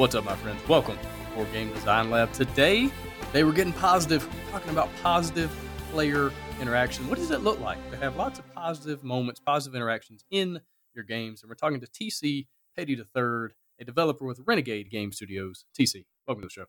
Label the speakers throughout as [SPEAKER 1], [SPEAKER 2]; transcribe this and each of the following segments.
[SPEAKER 1] What's up, my friends? Welcome to Board Game Design Lab. Today, they were getting positive, talking about positive player interaction. What does it look like to have lots of positive moments, positive interactions in your games? And we're talking to TC Petty III, a developer with Renegade Game Studios. TC, welcome to the show.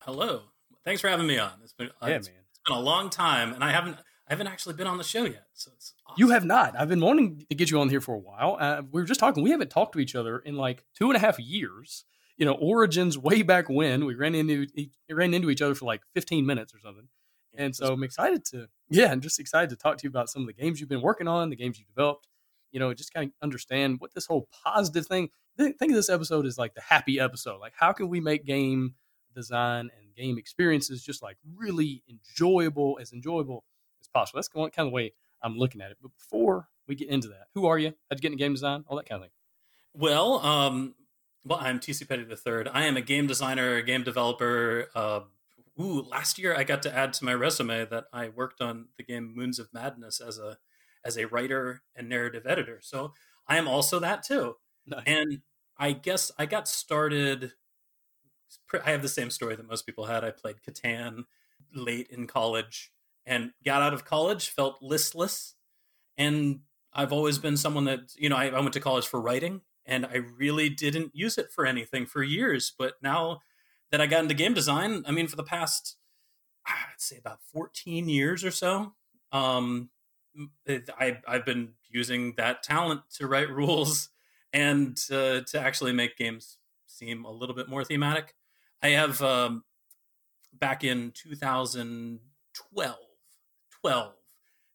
[SPEAKER 2] Hello. Thanks for having me on. It's been uh,
[SPEAKER 1] Yeah,
[SPEAKER 2] it's
[SPEAKER 1] man.
[SPEAKER 2] been a long time, and I haven't I haven't actually been on the show yet. So it's awesome.
[SPEAKER 1] You have not. I've been wanting to get you on here for a while. Uh, we were just talking. We haven't talked to each other in like two and a half years. You know, origins way back when we ran into ran into each other for like 15 minutes or something. And so I'm excited to, yeah, I'm just excited to talk to you about some of the games you've been working on, the games you developed, you know, just kind of understand what this whole positive thing. Think think of this episode as like the happy episode. Like, how can we make game design and game experiences just like really enjoyable, as enjoyable as possible? That's kind of the way I'm looking at it. But before we get into that, who are you? How'd you get into game design? All that kind of thing.
[SPEAKER 2] well. Um, well, I'm TC Petty III. I am a game designer, a game developer. Uh, ooh, last year I got to add to my resume that I worked on the game Moons of Madness as a as a writer and narrative editor. So I am also that too.
[SPEAKER 1] Nice.
[SPEAKER 2] And I guess I got started. I have the same story that most people had. I played Catan late in college and got out of college, felt listless. And I've always been someone that, you know, I, I went to college for writing and I really didn't use it for anything for years. But now that I got into game design, I mean, for the past, I'd say about 14 years or so, um, I, I've been using that talent to write rules and uh, to actually make games seem a little bit more thematic. I have um, back in 2012, 12,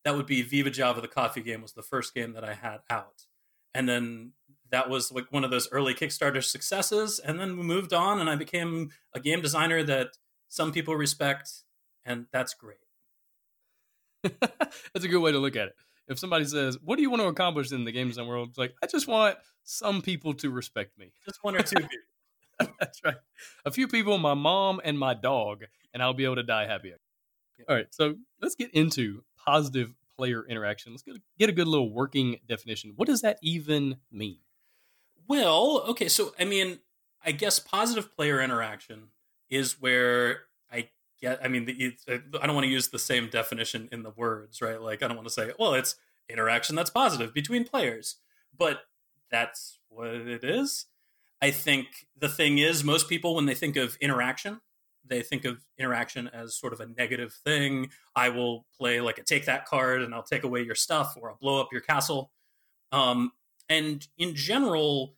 [SPEAKER 2] that would be Viva Java, the coffee game, was the first game that I had out. And then that was like one of those early Kickstarter successes. And then we moved on, and I became a game designer that some people respect, and that's great.
[SPEAKER 1] That's a good way to look at it. If somebody says, "What do you want to accomplish in the game design world?" It's like, I just want some people to respect me.
[SPEAKER 2] Just one or two people.
[SPEAKER 1] That's right. A few people, my mom and my dog, and I'll be able to die happy. All right, so let's get into positive player interaction. Let's get a, get a good little working definition. What does that even mean?
[SPEAKER 2] Well, okay, so I mean, I guess positive player interaction is where I get. I mean, the, I don't want to use the same definition in the words, right? Like, I don't want to say, well, it's interaction that's positive between players, but that's what it is. I think the thing is, most people, when they think of interaction, they think of interaction as sort of a negative thing. I will play like a take that card and I'll take away your stuff or I'll blow up your castle. Um, and in general,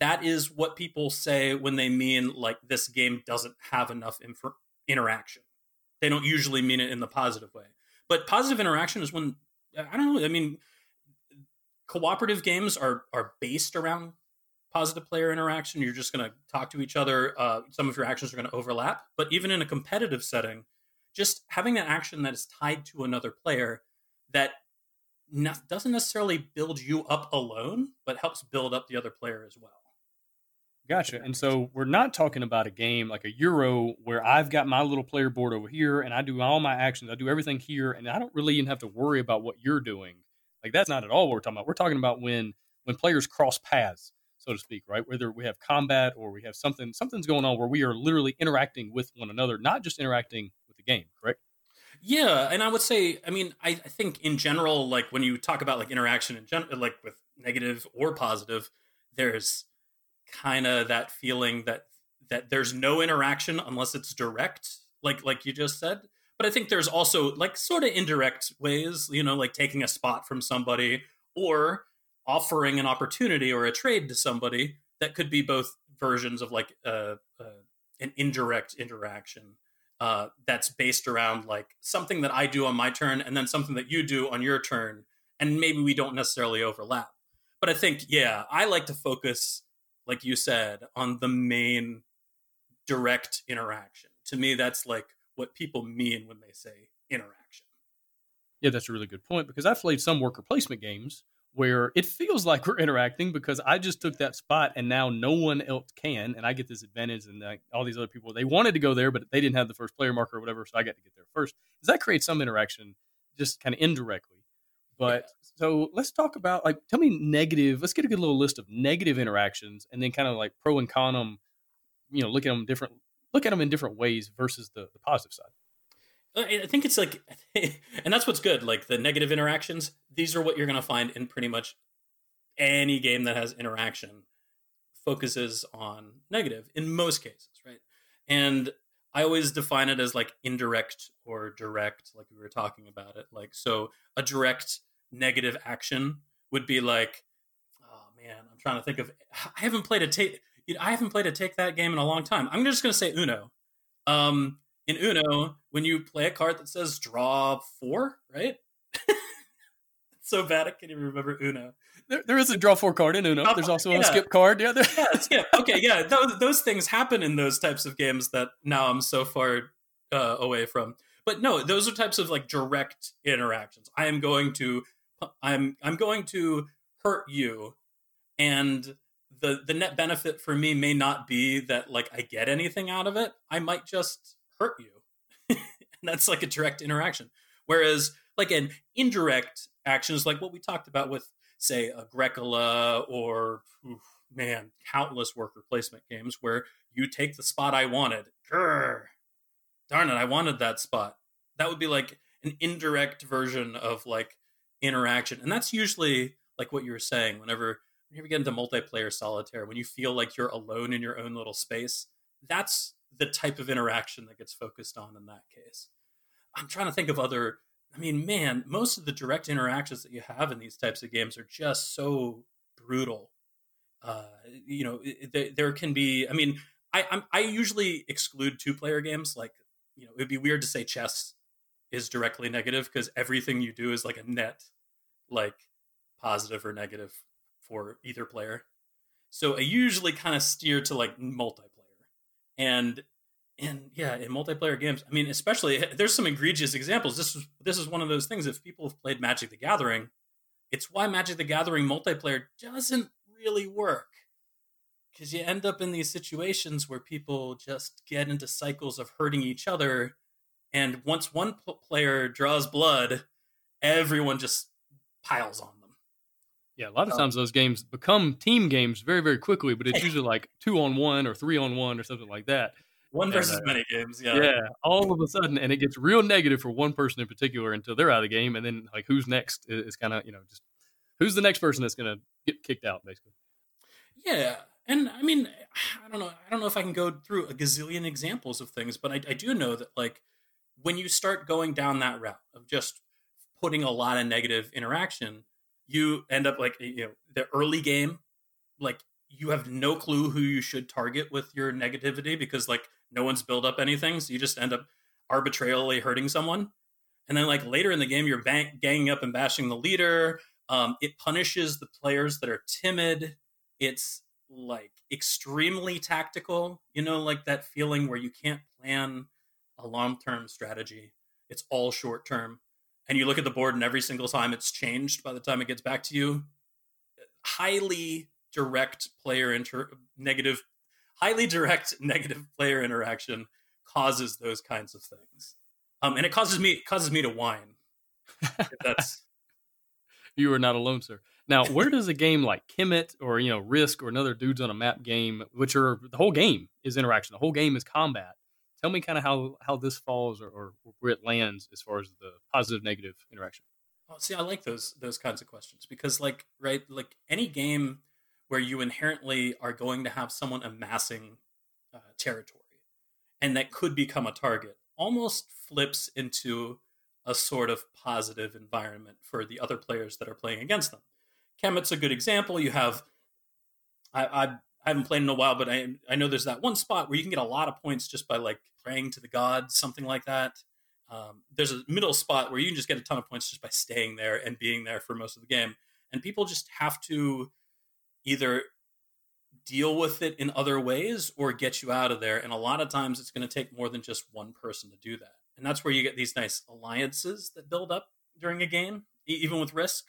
[SPEAKER 2] that is what people say when they mean like this game doesn't have enough infor- interaction. They don't usually mean it in the positive way. But positive interaction is when I don't know. I mean, cooperative games are are based around positive player interaction. You're just going to talk to each other. Uh, some of your actions are going to overlap. But even in a competitive setting, just having an action that is tied to another player that doesn't necessarily build you up alone, but helps build up the other player as well.
[SPEAKER 1] Gotcha. And so we're not talking about a game like a Euro where I've got my little player board over here and I do all my actions. I do everything here and I don't really even have to worry about what you're doing. Like that's not at all what we're talking about. We're talking about when when players cross paths, so to speak, right? Whether we have combat or we have something something's going on where we are literally interacting with one another, not just interacting with the game, correct?
[SPEAKER 2] Yeah, and I would say, I mean, I, I think in general, like when you talk about like interaction in general, like with negative or positive, there's kind of that feeling that that there's no interaction unless it's direct, like like you just said. But I think there's also like sort of indirect ways, you know, like taking a spot from somebody or offering an opportunity or a trade to somebody that could be both versions of like uh, uh, an indirect interaction uh, that's based around like something that I do on my turn and then something that you do on your turn, and maybe we don't necessarily overlap. But I think, yeah, I like to focus like you said, on the main direct interaction. To me, that's like what people mean when they say interaction.
[SPEAKER 1] Yeah, that's a really good point because I've played some worker placement games where it feels like we're interacting because I just took that spot and now no one else can, and I get this advantage, and all these other people they wanted to go there, but they didn't have the first player marker or whatever, so I got to get there first. Does that create some interaction, just kind of indirectly? But so let's talk about like tell me negative. Let's get a good little list of negative interactions, and then kind of like pro and con them. You know, look at them different. Look at them in different ways versus the, the positive side.
[SPEAKER 2] Uh, I think it's like, and that's what's good. Like the negative interactions, these are what you're going to find in pretty much any game that has interaction focuses on negative in most cases, right? And I always define it as like indirect or direct, like we were talking about it. Like, so a direct negative action would be like, oh man, I'm trying to think of, I haven't played a take, I haven't played a take that game in a long time. I'm just going to say Uno. Um, in Uno, when you play a card that says draw four, right? so bad I can't even remember Uno.
[SPEAKER 1] There, there is a draw four card in Uno. There's also yeah. a skip card. Yeah, there.
[SPEAKER 2] yeah, skip. Okay, yeah, those, those things happen in those types of games that now I'm so far uh, away from. But no, those are types of like direct interactions. I am going to, I'm, I'm going to hurt you, and the the net benefit for me may not be that like I get anything out of it. I might just hurt you. and that's like a direct interaction. Whereas like an indirect action is like what we talked about with say Agricola or oof, man, countless worker placement games where you take the spot I wanted. Grr, darn it, I wanted that spot. That would be like an indirect version of like interaction. And that's usually like what you were saying, whenever whenever you get into multiplayer solitaire, when you feel like you're alone in your own little space, that's the type of interaction that gets focused on in that case. I'm trying to think of other. I mean, man, most of the direct interactions that you have in these types of games are just so brutal. Uh, you know, there, there can be. I mean, I I'm, I usually exclude two player games. Like, you know, it'd be weird to say chess is directly negative because everything you do is like a net, like positive or negative for either player. So I usually kind of steer to like multiplayer and and yeah, in multiplayer games, I mean, especially eh, there's some egregious examples. This is this is one of those things. If people have played Magic the Gathering, it's why Magic the Gathering multiplayer doesn't really work because you end up in these situations where people just get into cycles of hurting each other, and once one player draws blood, everyone just piles on them.
[SPEAKER 1] yeah, a lot of times those games become team games very, very quickly, but it's usually like two on one or three on one or something like that.
[SPEAKER 2] One versus uh, many games, yeah.
[SPEAKER 1] Yeah, all of a sudden, and it gets real negative for one person in particular until they're out of the game, and then like who's next is, is kind of you know just who's the next person that's going to get kicked out, basically.
[SPEAKER 2] Yeah, and I mean, I don't know, I don't know if I can go through a gazillion examples of things, but I, I do know that like when you start going down that route of just putting a lot of negative interaction you end up like you know the early game like you have no clue who you should target with your negativity because like no one's built up anything so you just end up arbitrarily hurting someone. And then like later in the game you're bang- ganging up and bashing the leader. Um, it punishes the players that are timid. It's like extremely tactical you know like that feeling where you can't plan a long-term strategy. It's all short term and you look at the board and every single time it's changed by the time it gets back to you highly direct player inter negative highly direct negative player interaction causes those kinds of things. Um, and it causes me causes me to whine. That's
[SPEAKER 1] you are not alone sir. Now where does a game like Kemet or you know risk or another dudes on a map game which are the whole game is interaction the whole game is combat tell me kind of how how this falls or, or, where it lands as far as the positive negative interaction.
[SPEAKER 2] Oh, see i like those those kinds of questions because like right like any game where you inherently are going to have someone amassing uh, territory and that could become a target almost flips into a sort of positive environment for the other players that are playing against them. Kemet's a good example. You have I, I I haven't played in a while, but I I know there's that one spot where you can get a lot of points just by like praying to the gods, something like that. Um, there's a middle spot where you can just get a ton of points just by staying there and being there for most of the game. And people just have to either deal with it in other ways or get you out of there. And a lot of times it's going to take more than just one person to do that. And that's where you get these nice alliances that build up during a game, even with Risk.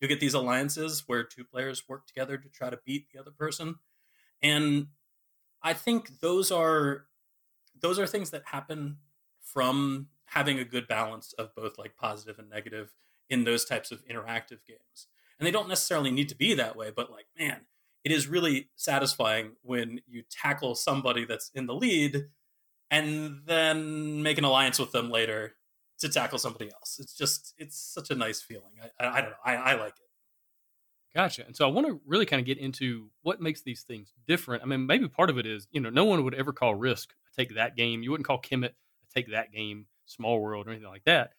[SPEAKER 2] You get these alliances where two players work together to try to beat the other person. And I think those are those are things that happen from having a good balance of both like positive and negative in those types of interactive games. And they don't necessarily need to be that way, but like, man, it is really satisfying when you tackle somebody that's in the lead and then make an alliance with them later to tackle somebody else. It's just, it's such a nice feeling. I, I, I don't know. I, I like it.
[SPEAKER 1] Gotcha. And so I want to really kind of get into what makes these things different. I mean, maybe part of it is, you know, no one would ever call Risk take that game. You wouldn't call Kemet take that game, Small World, or anything like that.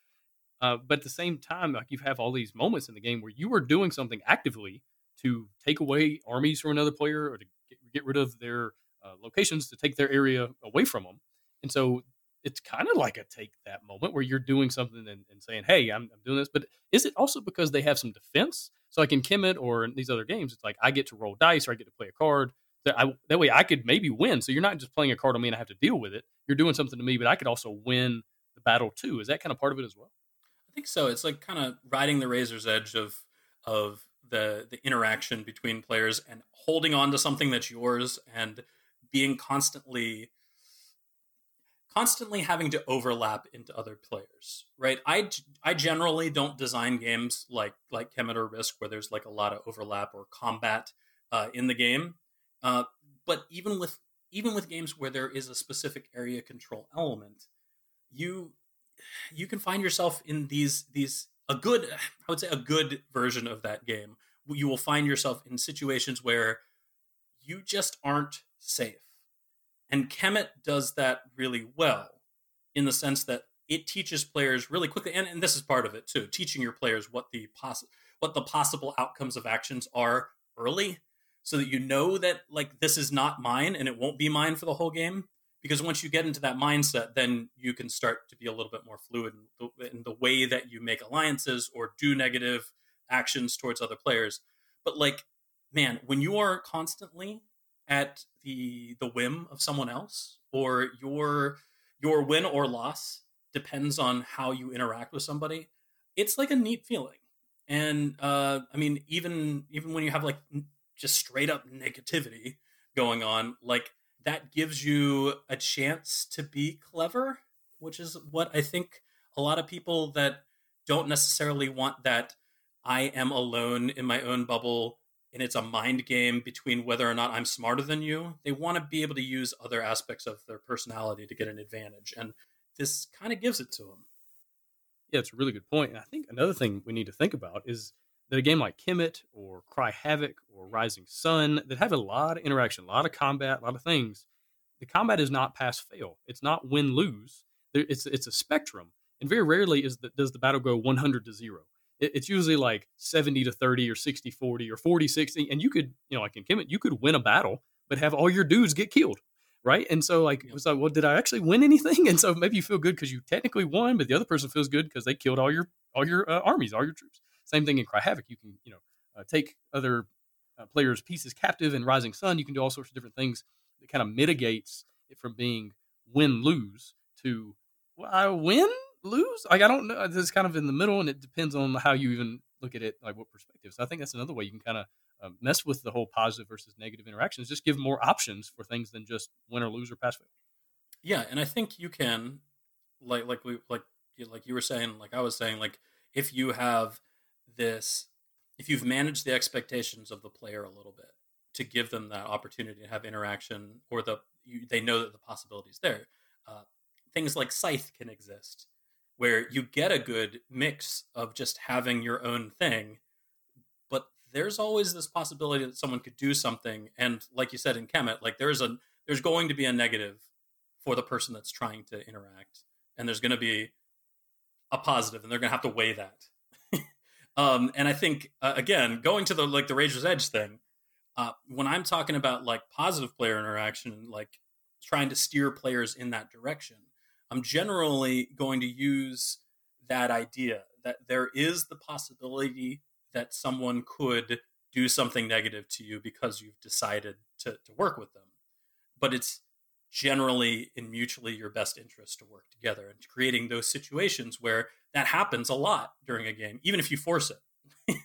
[SPEAKER 1] Uh, but at the same time, like you have all these moments in the game where you are doing something actively to take away armies from another player or to get, get rid of their uh, locations to take their area away from them. And so it's kind of like a take that moment where you're doing something and, and saying, "Hey, I'm, I'm, doing this." But is it also because they have some defense? So like in Kemet or in these other games, it's like I get to roll dice or I get to play a card. That, I, that way I could maybe win. So you're not just playing a card on me and I have to deal with it. You're doing something to me, but I could also win the battle too. Is that kind of part of it as well?
[SPEAKER 2] I think so. It's like kind of riding the razor's edge of of the the interaction between players and holding on to something that's yours and being constantly constantly having to overlap into other players right? I i generally don't design games like like kemet or risk where there's like a lot of overlap or combat uh, in the game. Uh, but even with even with games where there is a specific area control element you you can find yourself in these these a good i would say a good version of that game. You will find yourself in situations where you just aren't safe and kemet does that really well in the sense that it teaches players really quickly and, and this is part of it too teaching your players what the poss- what the possible outcomes of actions are early so that you know that like this is not mine and it won't be mine for the whole game. Because once you get into that mindset then you can start to be a little bit more fluid in the, in the way that you make alliances or do negative actions towards other players. But like man when you are constantly at the the whim of someone else or your your win or loss depends on how you interact with somebody it's like a neat feeling. And uh i mean even even when you have like just straight up negativity going on like that gives you a chance to be clever, which is what I think a lot of people that don't necessarily want that I am alone in my own bubble and it's a mind game between whether or not I'm smarter than you. They want to be able to use other aspects of their personality to get an advantage. And this kind of gives it to them.
[SPEAKER 1] Yeah, it's a really good point. And I think another thing we need to think about is that a game like Kemet or Cry Havoc or Rising Sun that have a lot of interaction, a lot of combat, a lot of things, the combat is not pass fail. It's not win lose. It's it's a spectrum, and very rarely is the, does the battle go 100 to zero. It, it's usually like 70 to 30 or 60 40 or 40 60, and you could you know like in Kemet you could win a battle but have all your dudes get killed right? And so like it was like, well, did I actually win anything? And so maybe you feel good because you technically won, but the other person feels good because they killed all your all your uh, armies, all your troops. Same thing in Cry Havoc. You can, you know, uh, take other uh, players' pieces captive in Rising Sun. You can do all sorts of different things that kind of mitigates it from being win lose to well, I win lose. Like I don't know. It's kind of in the middle, and it depends on how you even look at it, like what perspective. So I think that's another way you can kind of uh, mess with the whole positive versus negative interactions. Just give more options for things than just win or lose or pass fail.
[SPEAKER 2] Yeah, and I think you can, like like we like like you were saying, like I was saying, like if you have this if you've managed the expectations of the player a little bit to give them that opportunity to have interaction or the you, they know that the possibility is there uh, things like scythe can exist where you get a good mix of just having your own thing but there's always this possibility that someone could do something and like you said in kemet like there's a there's going to be a negative for the person that's trying to interact and there's going to be a positive and they're going to have to weigh that. Um, and I think uh, again, going to the like the Razor's Edge thing, uh, when I'm talking about like positive player interaction, like trying to steer players in that direction, I'm generally going to use that idea that there is the possibility that someone could do something negative to you because you've decided to, to work with them. But it's generally in mutually your best interest to work together and creating those situations where that happens a lot during a game, even if you force it.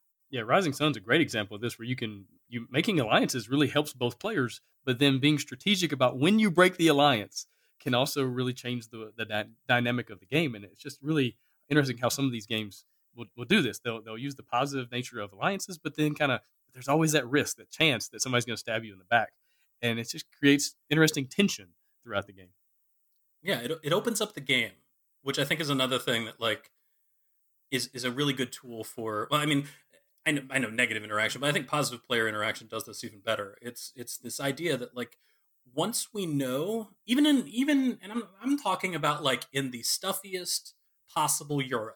[SPEAKER 1] yeah, Rising Sun's a great example of this where you can you making alliances really helps both players, but then being strategic about when you break the alliance can also really change the the dy- dynamic of the game and it's just really interesting how some of these games will, will do this. They'll they'll use the positive nature of alliances, but then kind of there's always that risk, that chance that somebody's going to stab you in the back, and it just creates interesting tension throughout the game.
[SPEAKER 2] Yeah, it it opens up the game, which I think is another thing that like is is a really good tool for. Well, I mean. I know, I know negative interaction, but I think positive player interaction does this even better. It's it's this idea that like once we know, even in even, and I'm I'm talking about like in the stuffiest possible euro,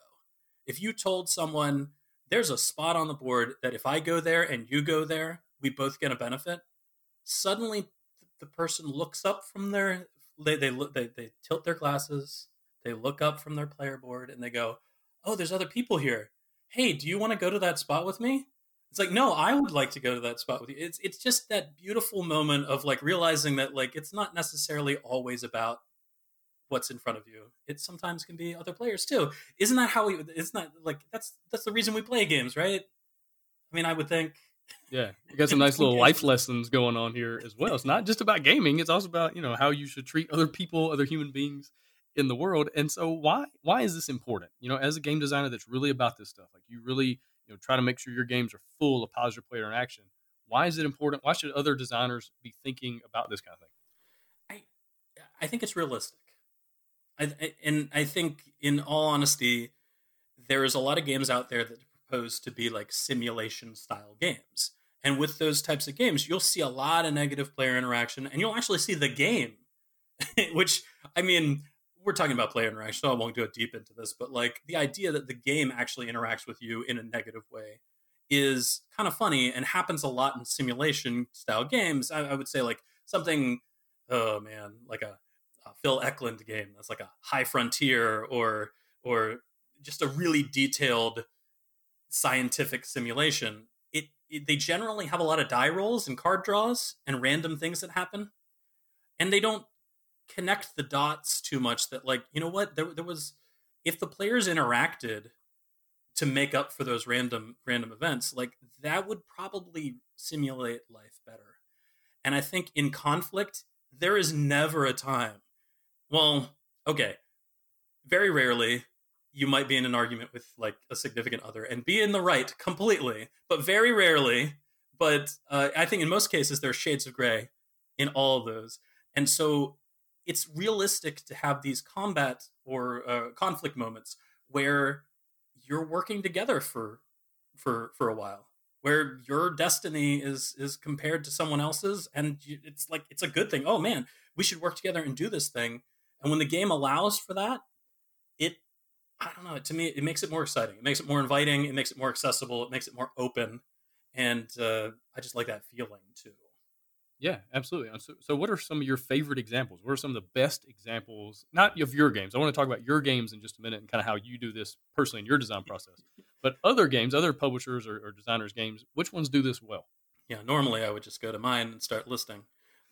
[SPEAKER 2] if you told someone there's a spot on the board that if I go there and you go there, we both get a benefit, suddenly the person looks up from their they they look they, they tilt their glasses, they look up from their player board and they go, "Oh, there's other people here. Hey, do you want to go to that spot with me?" It's like, "No, I would like to go to that spot with you." It's it's just that beautiful moment of like realizing that like it's not necessarily always about what's in front of you. It sometimes can be other players too. Isn't that how we? It's not like that's that's the reason we play games, right? I mean, I would think.
[SPEAKER 1] Yeah, you got some nice little life lessons going on here as well. It's not just about gaming; it's also about you know how you should treat other people, other human beings in the world. And so, why why is this important? You know, as a game designer, that's really about this stuff. Like you really you know try to make sure your games are full of positive player interaction. Why is it important? Why should other designers be thinking about this kind of thing?
[SPEAKER 2] I I think it's realistic. I, and I think, in all honesty, there is a lot of games out there that propose to be like simulation style games. And with those types of games, you'll see a lot of negative player interaction, and you'll actually see the game. Which, I mean, we're talking about player interaction, so I won't go deep into this, but like the idea that the game actually interacts with you in a negative way is kind of funny and happens a lot in simulation style games. I, I would say like something, oh man, like a uh, Phil Eklund game that's like a high frontier or or just a really detailed scientific simulation. It, it, they generally have a lot of die rolls and card draws and random things that happen, and they don't connect the dots too much. That like you know what there there was if the players interacted to make up for those random random events like that would probably simulate life better and i think in conflict there is never a time well, okay. Very rarely you might be in an argument with like a significant other and be in the right completely, but very rarely. But uh, I think in most cases there are shades of gray in all of those, and so it's realistic to have these combat or uh, conflict moments where you're working together for for for a while where your destiny is is compared to someone else's and it's like it's a good thing oh man we should work together and do this thing and when the game allows for that, it I don't know, to me it makes it more exciting. It makes it more inviting, it makes it more accessible, it makes it more open. And uh, I just like that feeling too.
[SPEAKER 1] Yeah, absolutely. So, so, what are some of your favorite examples? What are some of the best examples, not of your games? I want to talk about your games in just a minute and kind of how you do this personally in your design process. But other games, other publishers or, or designers' games, which ones do this well?
[SPEAKER 2] Yeah, normally I would just go to mine and start listing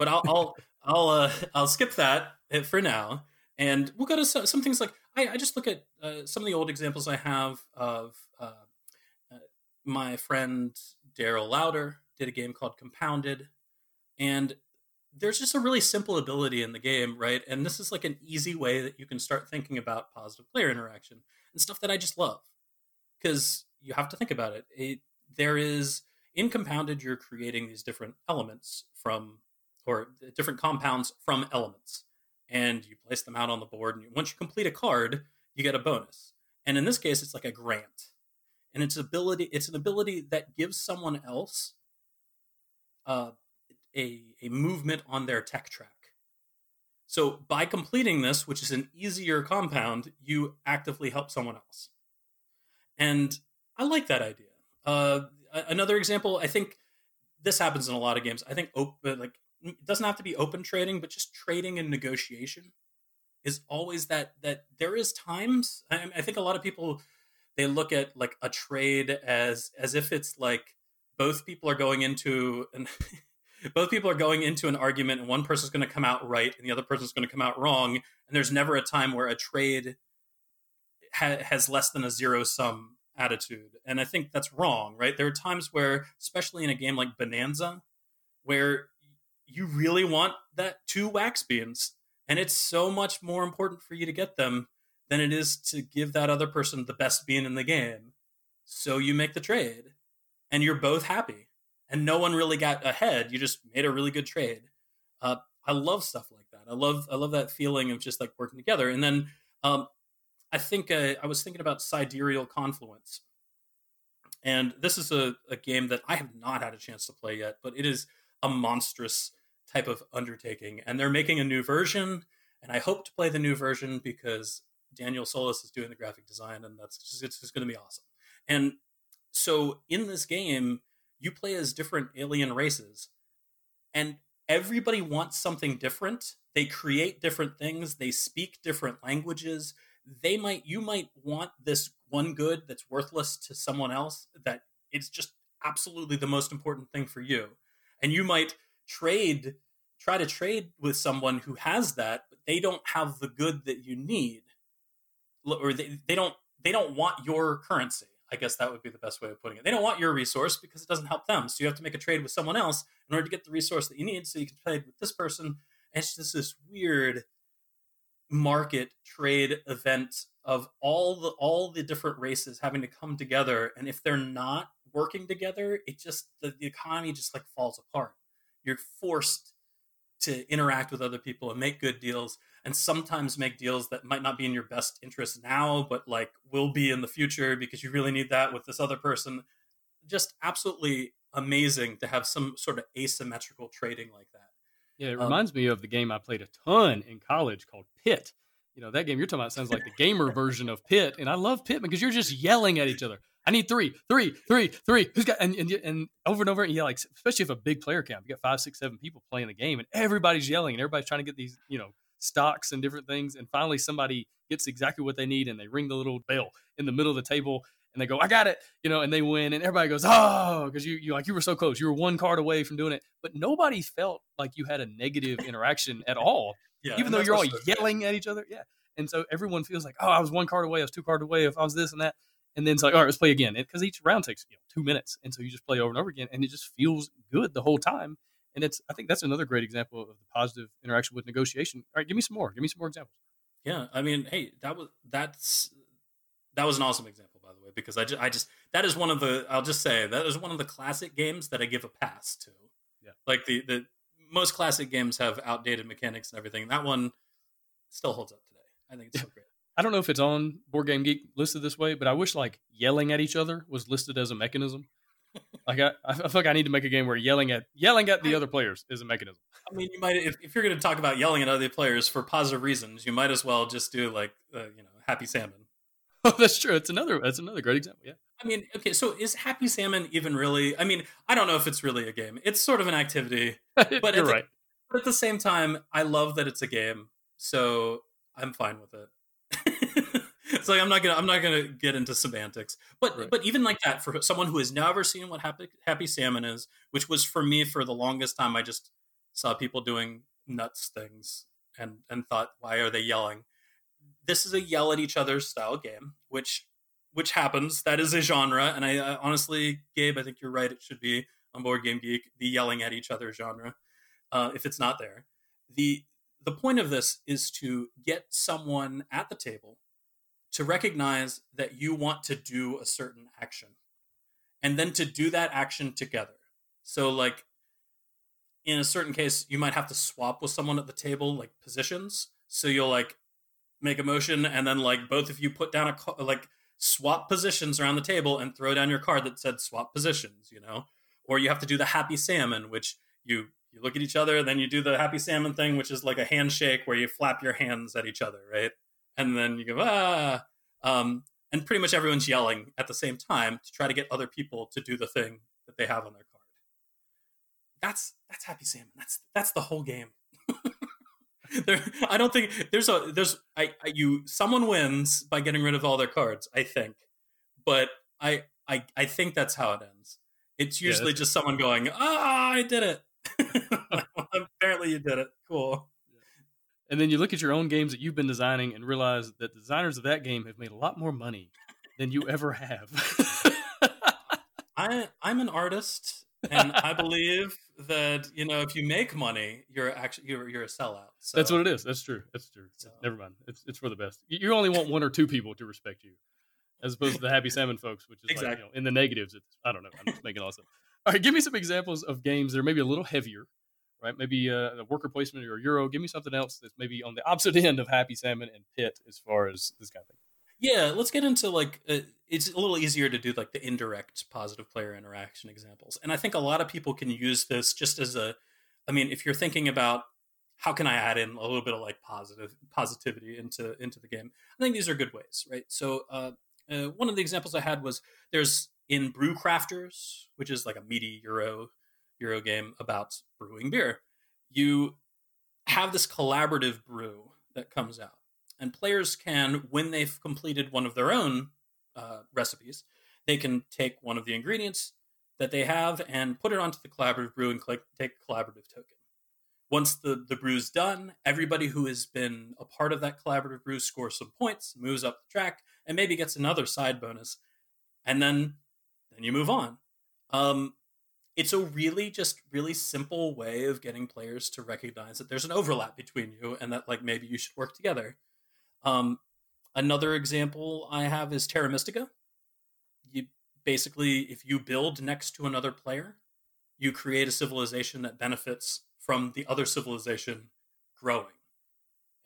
[SPEAKER 2] but I'll I'll I'll, uh, I'll skip that uh, for now, and we'll go to some, some things like I, I, just look at uh, some of the old examples I have of uh, uh my friend Darrell Louder did a game called Compounded, and there's just a really simple ability in the game, right? And this is like an easy way that you can start thinking about positive player interaction and stuff that I just love because you have to think about it. it there is in Compounded, you're creating these different elements from or different compounds from elements. And you place them out on the board. And once you complete a card, you get a bonus. And in this case, it's like a grant. And it's ability. It's an ability that gives someone else uh, a a movement on their tech track. So by completing this, which is an easier compound, you actively help someone else. And I like that idea. Uh, another example, I think this happens in a lot of games. I think open, like it doesn't have to be open trading, but just trading and negotiation is always that that there is times. I, I think a lot of people they look at like a trade as as if it's like both people are going into an both people are going into an argument and one person's going to come out right and the other person's going to come out wrong and there's never a time where a trade ha- has less than a zero sum attitude and i think that's wrong right? There are times where especially in a game like bonanza where you really want that two wax beans and it's so much more important for you to get them than it is to give that other person the best bean in the game. So you make the trade and you're both happy and no one really got ahead. You just made a really good trade. Uh, i love stuff like that. I love i love that feeling of just like working together. And then um, i think uh, i was thinking about sidereal confluence. And this is a, a game that i have not had a chance to play yet but it is a monstrous type of undertaking. And they're making a new version and i hope to play the new version because daniel solis is doing the graphic design and that's just, it's just going to be awesome. And so in this game, you play as different alien races, and everybody wants something different. They create different things, they speak different languages. They might you might want this one good that's worthless to someone else that it's just absolutely the most important thing for you. And you might trade try to trade with someone who has that, but they don't have the good that you need. Or they, they don't they don't want your currency I guess that would be the best way of putting it. They don't want your resource because it doesn't help them. So you have to make a trade with someone else in order to get the resource that you need so you can trade with this person. And it's just this weird market trade event of all the all the different races having to come together and if they're not working together it just the, the economy just like falls apart you're forced to interact with other people and make good deals and sometimes make deals that might not be in your best interest now, but like will be in the future because you really need that with this other person. Just absolutely amazing to have some sort of asymmetrical trading like that.
[SPEAKER 1] Yeah, it um, reminds me of the game I played a ton in college called Pit. You know, that game you're talking about sounds like the gamer version of Pit. And I love Pit because you're just yelling at each other. I need three, three, three, three. Who's got and, and, and over and over and yeah, like especially if a big player count, you got five, six, seven people playing the game, and everybody's yelling and everybody's trying to get these, you know, stocks and different things. And finally, somebody gets exactly what they need and they ring the little bell in the middle of the table and they go, I got it, you know, and they win. And everybody goes, oh, because you, you like you were so close. You were one card away from doing it. But nobody felt like you had a negative interaction at all, yeah, even though you're all yelling at each other. Yeah. And so everyone feels like, oh, I was one card away, I was two card away, if I was this and that. And then it's like, all right, let's play again. Because each round takes you know, two minutes. And so you just play over and over again. And it just feels good the whole time. And it's I think that's another great example of the positive interaction with negotiation. All right, give me some more. Give me some more examples.
[SPEAKER 2] Yeah, I mean, hey, that was that's that was an awesome example, by the way, because I just, I just that is one of the I'll just say that is one of the classic games that I give a pass to.
[SPEAKER 1] Yeah,
[SPEAKER 2] like the the most classic games have outdated mechanics and everything. That one still holds up today. I think it's so great.
[SPEAKER 1] I don't know if it's on Board Game Geek listed this way, but I wish like yelling at each other was listed as a mechanism like I, I feel like I need to make a game where yelling at yelling at the other players is a mechanism.
[SPEAKER 2] I mean, you might if, if you're going to talk about yelling at other players for positive reasons, you might as well just do like uh, you know Happy Salmon.
[SPEAKER 1] Oh, that's true. It's another that's another great example. Yeah.
[SPEAKER 2] I mean, okay, so is Happy Salmon even really? I mean, I don't know if it's really a game. It's sort of an activity,
[SPEAKER 1] but you're right.
[SPEAKER 2] but at the same time, I love that it's a game, so I'm fine with it it's like I'm not gonna I'm not gonna get into semantics, but right. but even like that for someone who has never seen what happy happy salmon is, which was for me for the longest time, I just saw people doing nuts things and and thought, why are they yelling? This is a yell at each other style game, which which happens. That is a genre, and I, I honestly, Gabe, I think you're right. It should be on Board Game Geek, the yelling at each other genre. Uh, if it's not there, the the point of this is to get someone at the table to recognize that you want to do a certain action and then to do that action together. So, like, in a certain case, you might have to swap with someone at the table, like positions. So you'll like make a motion, and then like both of you put down a like swap positions around the table and throw down your card that said swap positions. You know, or you have to do the happy salmon, which you you look at each other, and then you do the happy salmon thing, which is like a handshake where you flap your hands at each other, right? and then you go ah, um, and pretty much everyone's yelling at the same time to try to get other people to do the thing that they have on their card. That's that's happy salmon. That's that's the whole game. there, I don't think there's a there's I, I you someone wins by getting rid of all their cards. I think, but I I I think that's how it ends. It's usually yeah, just someone going, "Ah, oh, I did it," Apparently, you did it. Cool.
[SPEAKER 1] And then you look at your own games that you've been designing and realize that the designers of that game have made a lot more money than you ever have.
[SPEAKER 2] I I'm an artist, and I believe that you know if you make money, you're actually you're you're a sellout. So.
[SPEAKER 1] That's what it is. That's true. That's true. So. Never mind. It's it's for the best. You only want one or two people to respect you, as opposed to the happy salmon folks, which is exactly. like you know, in the negatives. It's I don't know. I'm just making all stuff. All right, give me some examples of games that are maybe a little heavier, right? Maybe uh, a worker placement or Euro. Give me something else that's maybe on the opposite end of happy salmon and pit as far as this kind of thing.
[SPEAKER 2] Yeah, let's get into like uh, it's a little easier to do like the indirect positive player interaction examples. And I think a lot of people can use this just as a I mean, if you're thinking about how can I add in a little bit of like positive positivity into into the game, I think these are good ways, right? So uh, uh, one of the examples I had was there's in Brew Crafters, which is like a meaty Euro Euro game about brewing beer. You have this collaborative brew that comes out and players can, when they've completed one of their own uh, recipes, they can take one of the ingredients that they have and put it onto the collaborative brew and click take a collaborative token. Once the, the brew's done, everybody who has been a part of that collaborative brew scores some points, moves up the track, and maybe gets another side bonus. And then then you move on. Um, it's a really just really simple way of getting players to recognize that there's an overlap between you and that like maybe you should work together um, another example I have is Terra Mystica. You basically, if you build next to another player, you create a civilization that benefits from the other civilization growing.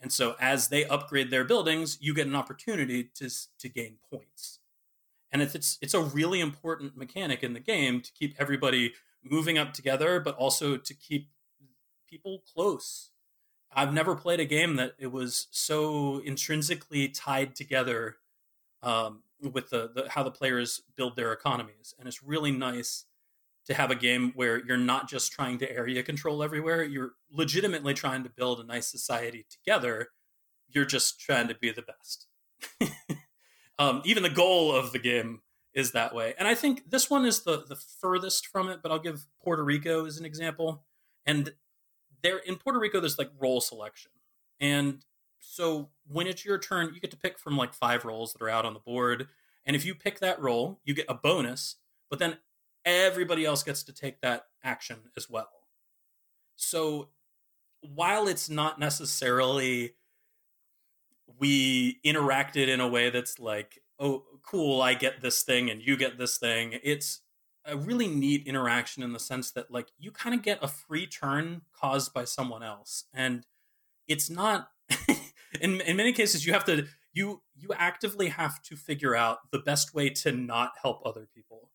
[SPEAKER 2] And so, as they upgrade their buildings, you get an opportunity to to gain points. And it's it's it's a really important mechanic in the game to keep everybody moving up together, but also to keep people close I've never played a game that it was so intrinsically tied together um, with the, the, how the players build their economies, and it's really nice to have a game where you're not just trying to area control everywhere; you're legitimately trying to build a nice society together. You're just trying to be the best. um, even the goal of the game is that way, and I think this one is the the furthest from it. But I'll give Puerto Rico as an example, and there in Puerto Rico, there's like role selection, and so when it's your turn, you get to pick from like five roles that are out on the board, and if you pick that role, you get a bonus. But then everybody else gets to take that action as well. So while it's not necessarily we interacted in a way that's like, oh, cool, I get this thing and you get this thing. It's a really neat interaction in the sense that like you kind of get a free turn caused by someone else and it's not in in many cases you have to you you actively have to figure out the best way to not help other people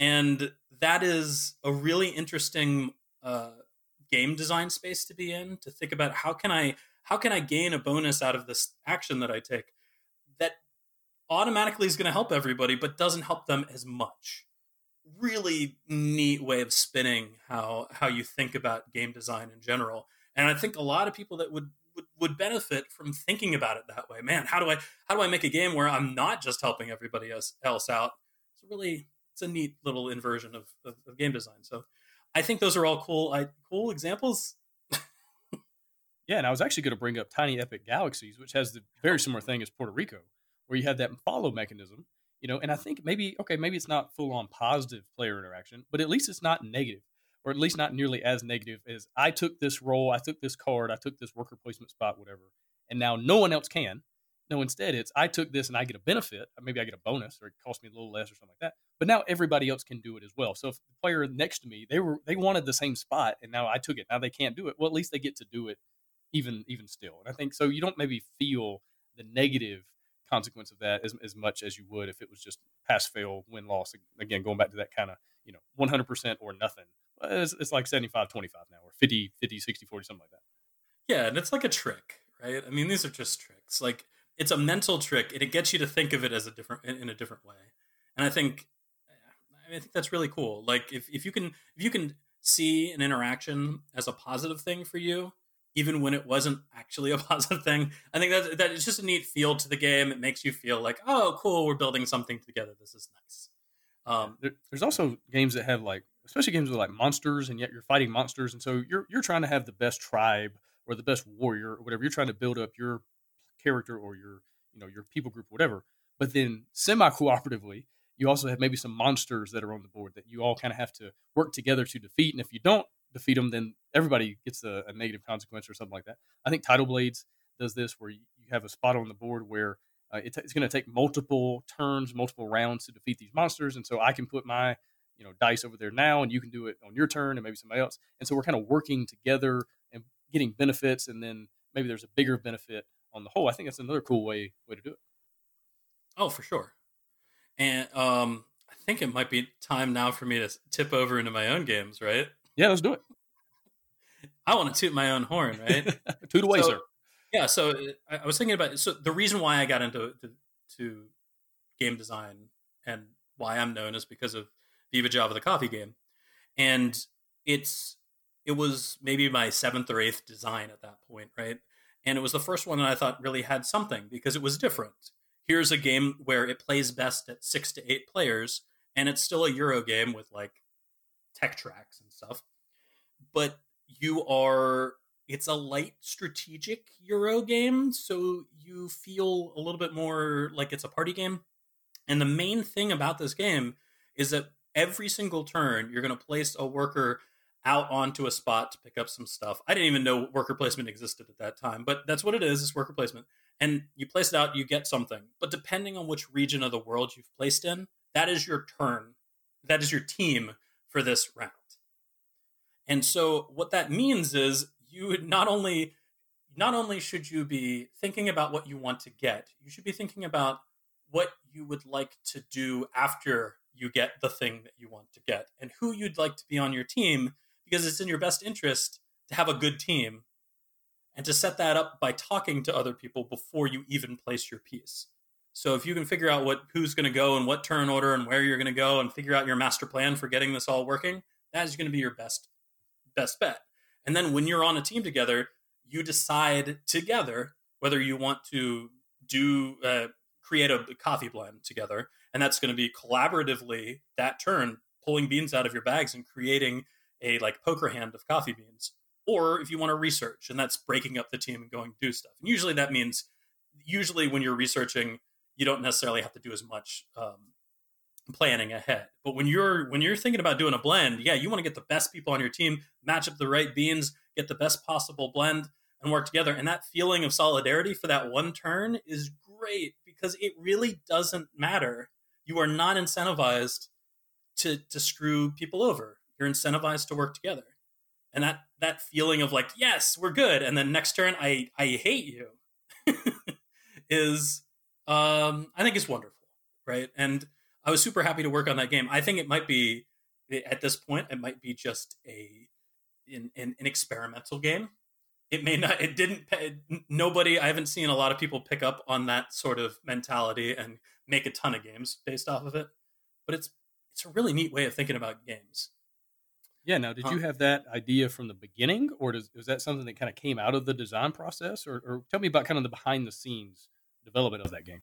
[SPEAKER 2] and that is a really interesting uh, game design space to be in to think about how can i how can i gain a bonus out of this action that i take that automatically is going to help everybody but doesn't help them as much really neat way of spinning how how you think about game design in general. And I think a lot of people that would would, would benefit from thinking about it that way. Man, how do I how do I make a game where I'm not just helping everybody else, else out? It's really it's a neat little inversion of, of, of game design. So I think those are all cool I, cool examples.
[SPEAKER 1] Yeah, and I was actually going to bring up Tiny Epic Galaxies, which has the very oh. similar thing as Puerto Rico, where you have that follow mechanism you know and i think maybe okay maybe it's not full on positive player interaction but at least it's not negative or at least not nearly as negative as i took this role i took this card i took this worker placement spot whatever and now no one else can. No instead it's i took this and i get a benefit maybe i get a bonus or it costs me a little less or something like that but now everybody else can do it as well. So if the player next to me they were they wanted the same spot and now i took it now they can't do it well at least they get to do it even even still. And i think so you don't maybe feel the negative consequence of that as, as much as you would if it was just pass fail win loss. Again going back to that kind of you know 100% or nothing. It's, it's like 75 25 now or 50 50 60 40 something like that.
[SPEAKER 2] Yeah and it's like a trick right? I mean these are just tricks. Like it's a mental trick and it gets you to think of it as a different in, a different way. And i think I, mean, I think that's really cool. Like if, if you can if you can see an interaction as a positive thing for you even when it wasn't actually a positive thing. I think that that it's just a neat feel to the game. It makes you feel like, oh, cool, we're building something together. This is nice. Um,
[SPEAKER 1] there, there's also games that have like especially games with like monsters, and yet you're fighting monsters, and so you're you're trying to have the best tribe or the best warrior or whatever. You're trying to build up your character or your you know your people group, whatever. But then semi cooperatively, you also have maybe some monsters that are on the board that you all kind of have to work together to defeat. And if you don't defeat them, then everybody gets a, a negative consequence or something like that. I think Tidal Blades does this where you, have a spot on the board where uh, it t- it's going to take multiple turns, multiple rounds to defeat these monsters, and so I can put my you know dice over there now, and you can do it on your turn, and maybe somebody else. And so we're kind of working together and getting benefits, and then maybe there's a bigger benefit on the whole. I think that's another cool way way to do it.
[SPEAKER 2] Oh, for sure. And um, I think it might be time now for me to tip over into my own games, right?
[SPEAKER 1] Yeah, let's do it.
[SPEAKER 2] I want to toot my own horn, right?
[SPEAKER 1] toot away, so, sir.
[SPEAKER 2] Yeah, so uh, I was thinking about so the reason why I got into to, to, game design and why I'm known is because of Viva Java the coffee game, and it's it was maybe my seventh or eighth design at that point, right? And it was the first one that I thought really had something because it was different. Here's a game where it plays best at six to eight players, and it's still a Euro game with like tech tracks and stuff, but you are it's a light strategic Euro game, so you feel a little bit more like it's a party game. And the main thing about this game is that every single turn you're going to place a worker out onto a spot to pick up some stuff. I didn't even know worker placement existed at that time, but that's what it is, it's worker placement. And you place it out, you get something. But depending on which region of the world you've placed in, that is your turn. That is your team for this round. And so what that means is you would not only not only should you be thinking about what you want to get, you should be thinking about what you would like to do after you get the thing that you want to get and who you'd like to be on your team because it's in your best interest to have a good team and to set that up by talking to other people before you even place your piece. So if you can figure out what who's going to go and what turn order and where you're going to go and figure out your master plan for getting this all working, that is going to be your best best bet. And then when you're on a team together, you decide together whether you want to do uh, create a coffee blend together, and that's going to be collaboratively that turn pulling beans out of your bags and creating a like poker hand of coffee beans. Or if you want to research, and that's breaking up the team and going do stuff. And usually that means usually when you're researching, you don't necessarily have to do as much um, planning ahead. But when you're when you're thinking about doing a blend, yeah, you want to get the best people on your team, match up the right beans, get the best possible blend and work together. And that feeling of solidarity for that one turn is great because it really doesn't matter. You are not incentivized to to screw people over. You're incentivized to work together. And that that feeling of like, yes, we're good, and then next turn I I hate you is um I think it's wonderful, right? And I was super happy to work on that game. I think it might be at this point it might be just a an, an, an experimental game. It may not. It didn't. Nobody. I haven't seen a lot of people pick up on that sort of mentality and make a ton of games based off of it. But it's it's a really neat way of thinking about games.
[SPEAKER 1] Yeah. Now, did you have that idea from the beginning, or does, was that something that kind of came out of the design process, or, or tell me about kind of the behind the scenes development of that game?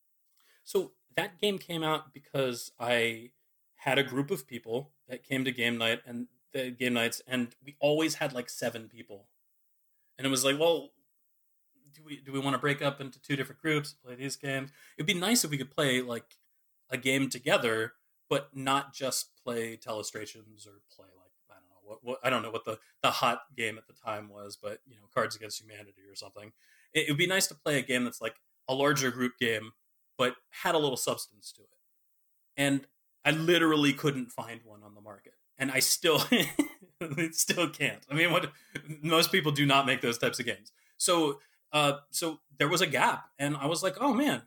[SPEAKER 2] So that game came out because I had a group of people that came to game night and the game nights, and we always had like seven people, and it was like, well, do we do we want to break up into two different groups play these games? It'd be nice if we could play like a game together, but not just play telestrations or play like I don't know what, what I don't know what the the hot game at the time was, but you know, Cards Against Humanity or something. It would be nice to play a game that's like a larger group game but had a little substance to it. And I literally couldn't find one on the market. And I still still can't. I mean, what most people do not make those types of games. So uh so there was a gap and I was like, "Oh man,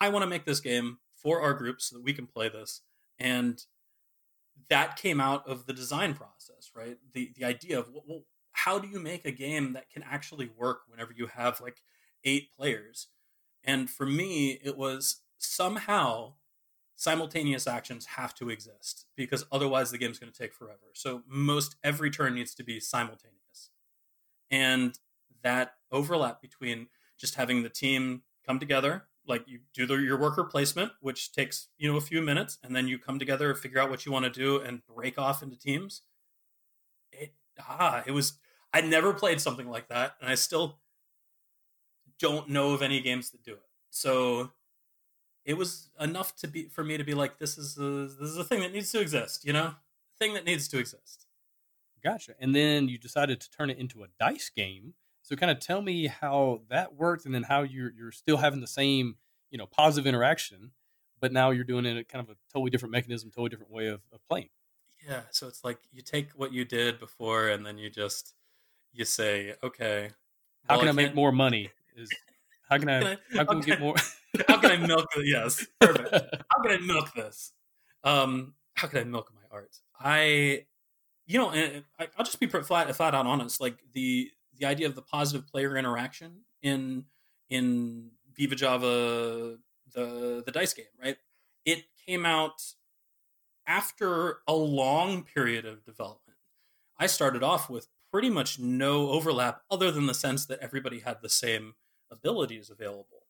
[SPEAKER 2] I want to make this game for our group so that we can play this." And that came out of the design process, right? The the idea of well, how do you make a game that can actually work whenever you have like eight players? And for me, it was somehow simultaneous actions have to exist because otherwise the game's going to take forever. So most every turn needs to be simultaneous. And that overlap between just having the team come together, like you do the, your worker placement, which takes you know a few minutes, and then you come together, figure out what you want to do, and break off into teams. It ah, it was. I never played something like that, and I still don't know of any games that do it. So it was enough to be for me to be like, this is a, this is a thing that needs to exist, you know, thing that needs to exist.
[SPEAKER 1] Gotcha. And then you decided to turn it into a dice game. So kind of tell me how that worked, and then how you're you're still having the same you know positive interaction, but now you're doing it in kind of a totally different mechanism, totally different way of, of playing.
[SPEAKER 2] Yeah. So it's like you take what you did before, and then you just you say, okay,
[SPEAKER 1] how well, can I, I make more money? Is how can I, can I how can we get more?
[SPEAKER 2] how can I milk? This? Yes, perfect. how can I milk this? Um, how can I milk my art? I, you know, I, will just be flat flat out honest. Like the the idea of the positive player interaction in in Viva Java, the the dice game, right? It came out after a long period of development. I started off with pretty much no overlap, other than the sense that everybody had the same abilities available.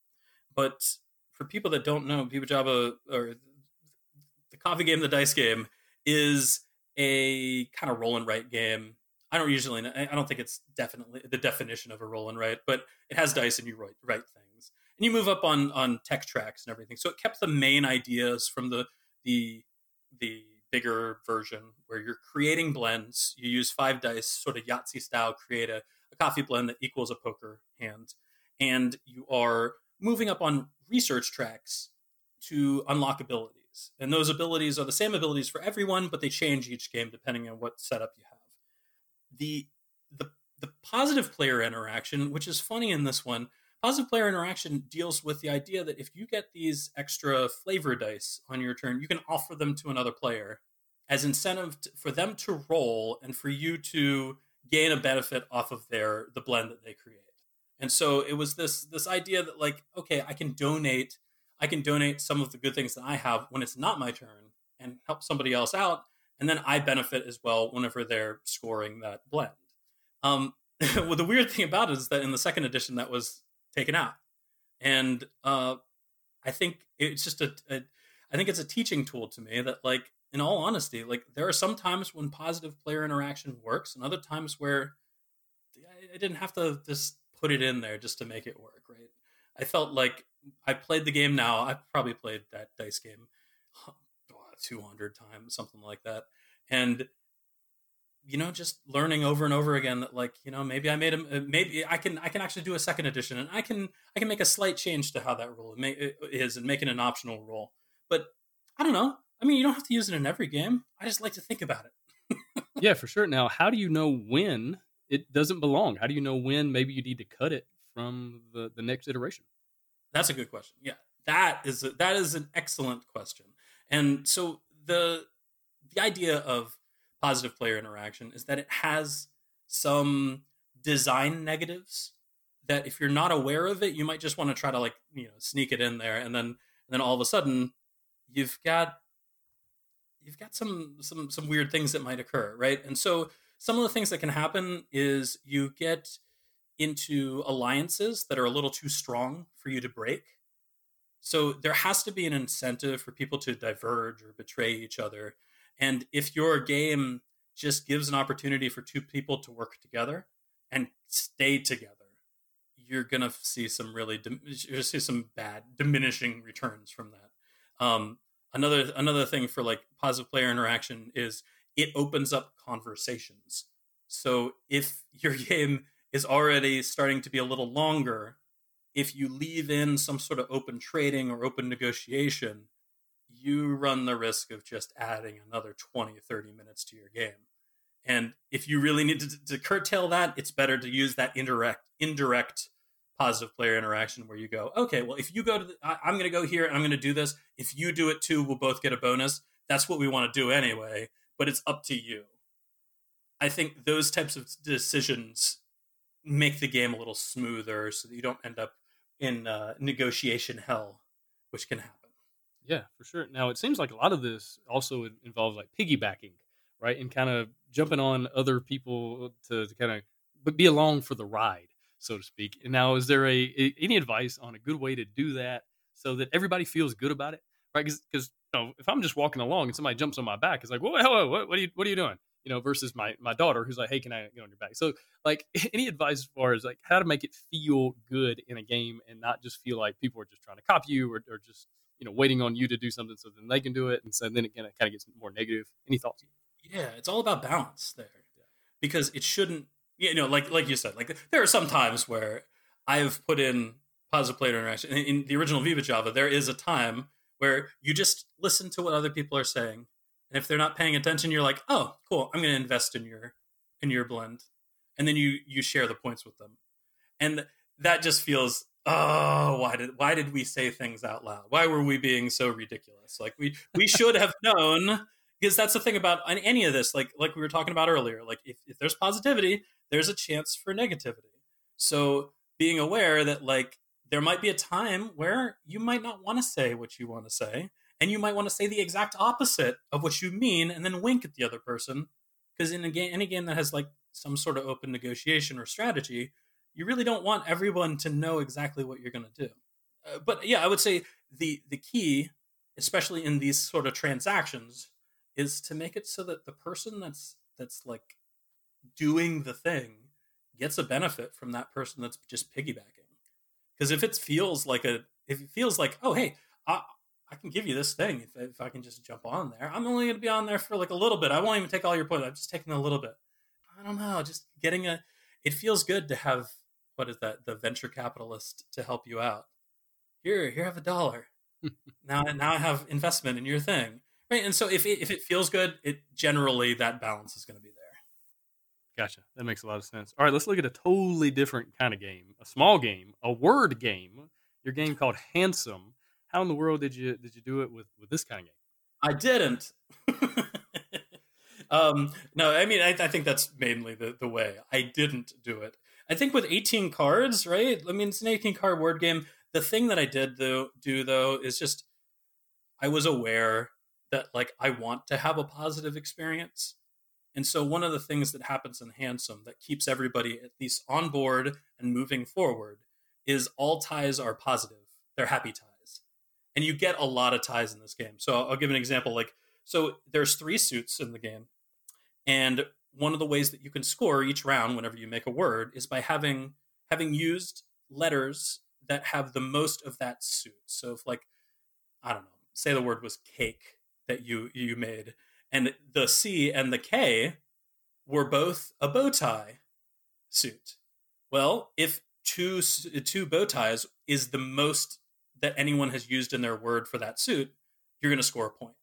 [SPEAKER 2] But for people that don't know, Viva Java or the coffee game, the dice game, is a kind of roll and write game I don't usually. I don't think it's definitely the definition of a roll and write, but it has dice and you write write things, and you move up on on tech tracks and everything. So it kept the main ideas from the the the bigger version where you're creating blends. You use five dice, sort of Yahtzee style, create a, a coffee blend that equals a poker hand, and you are moving up on research tracks to unlock abilities. And those abilities are the same abilities for everyone, but they change each game depending on what setup you have the the the positive player interaction, which is funny in this one, positive player interaction deals with the idea that if you get these extra flavor dice on your turn, you can offer them to another player as incentive to, for them to roll and for you to gain a benefit off of their the blend that they create. And so it was this this idea that like, okay, I can donate I can donate some of the good things that I have when it's not my turn and help somebody else out and then I benefit as well whenever they're scoring that blend. Um, well, the weird thing about it is that in the second edition that was taken out, and uh, I think it's just a, a, I think it's a teaching tool to me that like in all honesty, like there are some times when positive player interaction works, and other times where I didn't have to just put it in there just to make it work, right? I felt like I played the game now. I've probably played that dice game 200 times, something like that. And you know, just learning over and over again that like, you know, maybe I made a maybe I can I can actually do a second edition and I can I can make a slight change to how that rule is and make it an optional rule. But I don't know. I mean, you don't have to use it in every game. I just like to think about it.
[SPEAKER 1] yeah, for sure. Now, how do you know when it doesn't belong? How do you know when maybe you need to cut it from the the next iteration?
[SPEAKER 2] That's a good question. Yeah, that is a, that is an excellent question. And so the the idea of positive player interaction is that it has some design negatives that if you're not aware of it, you might just want to try to like, you know, sneak it in there and then and then all of a sudden you've got you've got some some some weird things that might occur, right? And so some of the things that can happen is you get into alliances that are a little too strong for you to break so there has to be an incentive for people to diverge or betray each other. And if your game just gives an opportunity for two people to work together and stay together, you're gonna see some really you're see some bad diminishing returns from that. Um, another another thing for like positive player interaction is it opens up conversations. So if your game is already starting to be a little longer, if you leave in some sort of open trading or open negotiation, you run the risk of just adding another 20 30 minutes to your game. And if you really need to, to curtail that, it's better to use that indirect indirect positive player interaction where you go, okay, well, if you go to, the, I, I'm going to go here and I'm going to do this. If you do it too, we'll both get a bonus. That's what we want to do anyway, but it's up to you. I think those types of decisions make the game a little smoother so that you don't end up in uh, negotiation hell, which can happen.
[SPEAKER 1] Yeah, for sure. Now it seems like a lot of this also involves like piggybacking, right, and kind of jumping on other people to, to kind of but be along for the ride, so to speak. And now, is there a, any advice on a good way to do that so that everybody feels good about it, right? Because you know, if I'm just walking along and somebody jumps on my back, it's like, whoa, hello, what, what are you, what are you doing? You know, versus my my daughter who's like, hey, can I get on your back? So, like, any advice as far as like how to make it feel good in a game and not just feel like people are just trying to copy you or, or just you know waiting on you to do something so then they can do it, and so then again it kind of gets more negative. Any thoughts?
[SPEAKER 2] Yeah, it's all about balance there, because it shouldn't. You know, like like you said, like there are some times where I've put in positive player interaction in, in the original Viva Java. There is a time where you just listen to what other people are saying, and if they're not paying attention, you're like, "Oh, cool, I'm going to invest in your in your blend," and then you you share the points with them, and that just feels oh why did why did we say things out loud? Why were we being so ridiculous? Like we we should have known because that's the thing about any of this like like we were talking about earlier like if, if there's positivity there's a chance for negativity. So being aware that like there might be a time where you might not want to say what you want to say and you might want to say the exact opposite of what you mean and then wink at the other person because in a game any game that has like some sort of open negotiation or strategy you really don't want everyone to know exactly what you're going to do. Uh, but yeah, I would say the the key, especially in these sort of transactions, is to make it so that the person that's that's like doing the thing gets a benefit from that person that's just piggybacking. Because if it feels like a if it feels like oh hey I can give you this thing if if I can just jump on there. I'm only going to be on there for like a little bit. I won't even take all your points. I'm just taking a little bit. I don't know. Just getting a it feels good to have what is that? The venture capitalist to help you out. Here here have a dollar. Now now i have investment in your thing. Right? And so if it, if it feels good it generally that balance is going to be there.
[SPEAKER 1] Gotcha. That makes a lot of sense. All right let's look at a totally different kind of game a small game a word game. Your game called handsome how in the world did you did you do it with with this kind of game
[SPEAKER 2] i didn't um no i mean I, I think that's mainly the the way i didn't do it I think with 18 cards, right? I mean, it's an 18 card word game. The thing that I did though do though is just I was aware that like I want to have a positive experience. And so one of the things that happens in Handsome that keeps everybody at least on board and moving forward is all ties are positive. They're happy ties. And you get a lot of ties in this game. So I'll give an example like so there's three suits in the game. And one of the ways that you can score each round whenever you make a word is by having having used letters that have the most of that suit. So if like I don't know, say the word was cake that you you made and the C and the K were both a bow tie suit. Well, if two two bow ties is the most that anyone has used in their word for that suit, you're going to score a point.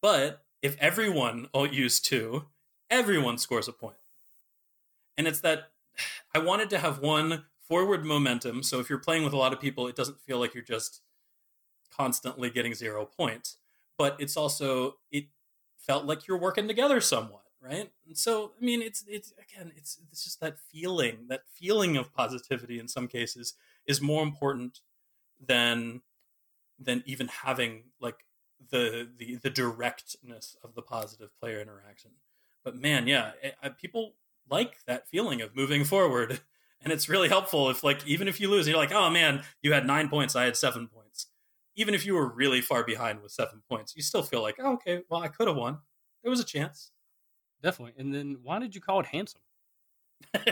[SPEAKER 2] But if everyone all used two, everyone scores a point. And it's that I wanted to have one forward momentum. So if you're playing with a lot of people, it doesn't feel like you're just constantly getting zero points. But it's also, it felt like you're working together somewhat, right? And so, I mean, it's, it's, again, it's, it's just that feeling, that feeling of positivity in some cases is more important than, than even having like the, the, the directness of the positive player interaction but man, yeah, it, I, people like that feeling of moving forward, and it's really helpful if like even if you lose, you're like, oh man, you had nine points, I had seven points. Even if you were really far behind with seven points, you still feel like, oh, okay, well, I could have won. There was a chance.
[SPEAKER 1] Definitely. And then why did you call it handsome?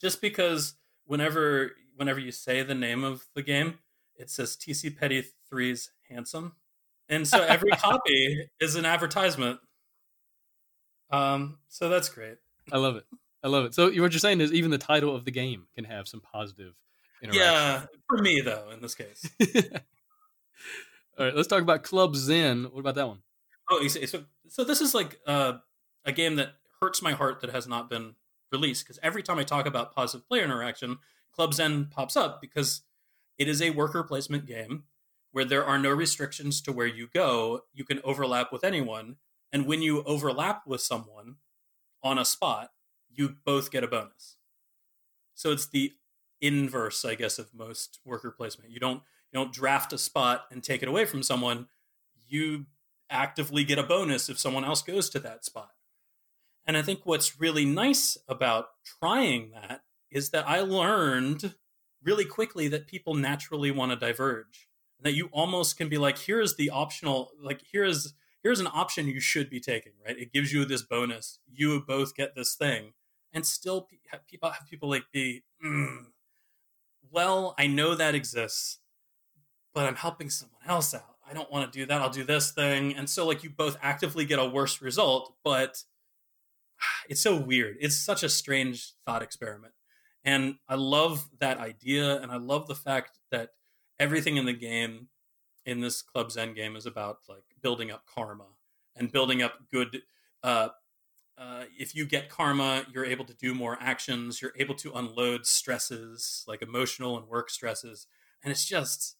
[SPEAKER 2] Just because whenever whenever you say the name of the game, it says TC Petty 3's handsome. And so every copy is an advertisement um, so that's great.
[SPEAKER 1] I love it. I love it. So what you're saying is even the title of the game can have some positive interaction.
[SPEAKER 2] Yeah, for me though, in this case.
[SPEAKER 1] All right, let's talk about Club Zen. What about that one?
[SPEAKER 2] Oh, so so this is like uh, a game that hurts my heart that has not been released because every time I talk about positive player interaction, Club Zen pops up because it is a worker placement game where there are no restrictions to where you go. You can overlap with anyone, and when you overlap with someone on a spot, you both get a bonus. So it's the inverse, I guess, of most worker placement. You don't you don't draft a spot and take it away from someone. You actively get a bonus if someone else goes to that spot. And I think what's really nice about trying that is that I learned really quickly that people naturally want to diverge. And that you almost can be like, here is the optional, like here is here's an option you should be taking, right? It gives you this bonus. You both get this thing, and still people have people like be, mm, well, I know that exists, but I'm helping someone else out. I don't want to do that. I'll do this thing, and so like you both actively get a worse result, but it's so weird. It's such a strange thought experiment. And I love that idea, and I love the fact that everything in the game, in this Club Zen game, is about like building up karma and building up good. Uh, uh, if you get karma, you're able to do more actions. You're able to unload stresses, like emotional and work stresses, and it's just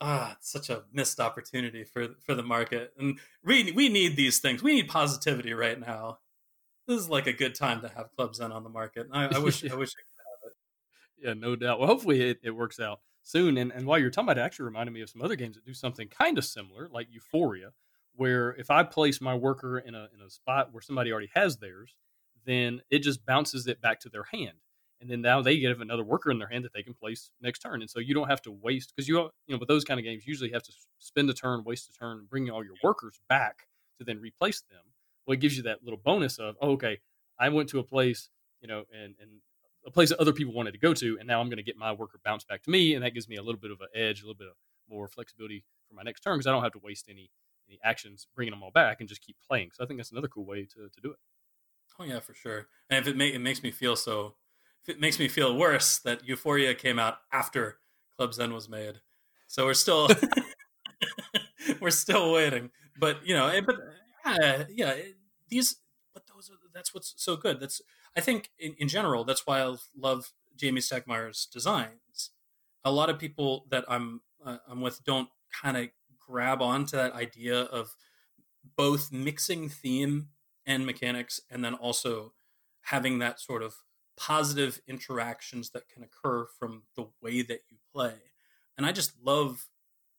[SPEAKER 2] ah, it's such a missed opportunity for for the market. And we we need these things. We need positivity right now. This is like a good time to have Club Zen on the market. I, I wish I wish I
[SPEAKER 1] yeah, no doubt. Well, hopefully it, it works out soon. And, and while you're talking about it, actually reminded me of some other games that do something kind of similar, like Euphoria, where if I place my worker in a in a spot where somebody already has theirs, then it just bounces it back to their hand. And then now they get another worker in their hand that they can place next turn. And so you don't have to waste because you you know with those kind of games, usually have to spend a turn, waste a turn, bring all your workers back to then replace them. Well, it gives you that little bonus of oh, okay, I went to a place, you know, and and a place that other people wanted to go to, and now I'm going to get my worker bounced back to me, and that gives me a little bit of an edge, a little bit of more flexibility for my next turn because I don't have to waste any any actions bringing them all back and just keep playing. So I think that's another cool way to, to do it.
[SPEAKER 2] Oh yeah, for sure. And if it it makes me feel so, if it makes me feel worse that Euphoria came out after Club Zen was made, so we're still we're still waiting. But you know, eh, but uh, yeah, these but those are that's what's so good. That's I think in, in general, that's why I love Jamie Stegmaier's designs. A lot of people that I'm uh, I'm with don't kind of grab onto that idea of both mixing theme and mechanics, and then also having that sort of positive interactions that can occur from the way that you play. And I just love,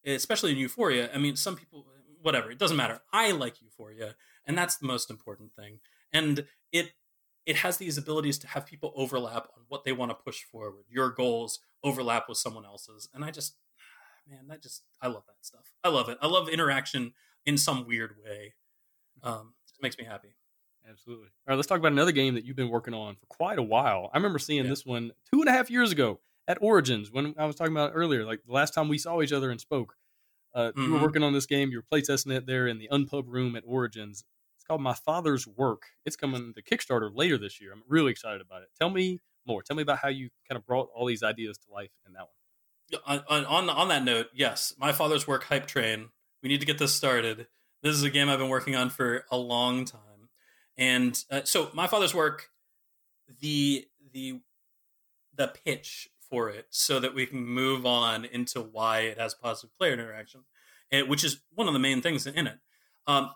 [SPEAKER 2] especially in Euphoria. I mean, some people, whatever, it doesn't matter. I like Euphoria, and that's the most important thing. And it it has these abilities to have people overlap on what they want to push forward. Your goals overlap with someone else's. And I just, man, that just, I love that stuff. I love it. I love interaction in some weird way. Um, it makes me happy.
[SPEAKER 1] Absolutely. All right, let's talk about another game that you've been working on for quite a while. I remember seeing yeah. this one two and a half years ago at Origins when I was talking about earlier, like the last time we saw each other and spoke. Uh, mm-hmm. You were mm-hmm. working on this game. You were playtesting it there in the Unpub room at Origins called My Father's Work. It's coming to Kickstarter later this year. I'm really excited about it. Tell me more. Tell me about how you kind of brought all these ideas to life in that
[SPEAKER 2] one. On, on, on that note, yes, My Father's Work hype train. We need to get this started. This is a game I've been working on for a long time. And uh, so My Father's Work, the the the pitch for it so that we can move on into why it has positive player interaction, and, which is one of the main things in it. Um,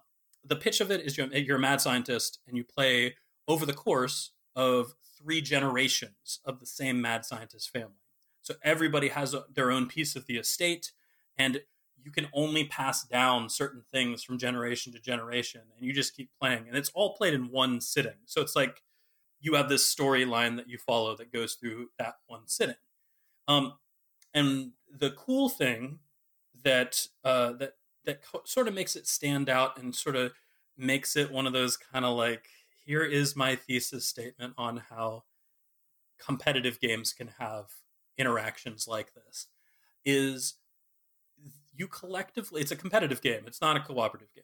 [SPEAKER 2] the pitch of it is you're, you're a mad scientist and you play over the course of three generations of the same mad scientist family. So everybody has a, their own piece of the estate, and you can only pass down certain things from generation to generation, and you just keep playing. And it's all played in one sitting. So it's like you have this storyline that you follow that goes through that one sitting. Um, and the cool thing that uh, that that co- sort of makes it stand out and sort of makes it one of those kind of like here is my thesis statement on how competitive games can have interactions like this is you collectively it's a competitive game it's not a cooperative game.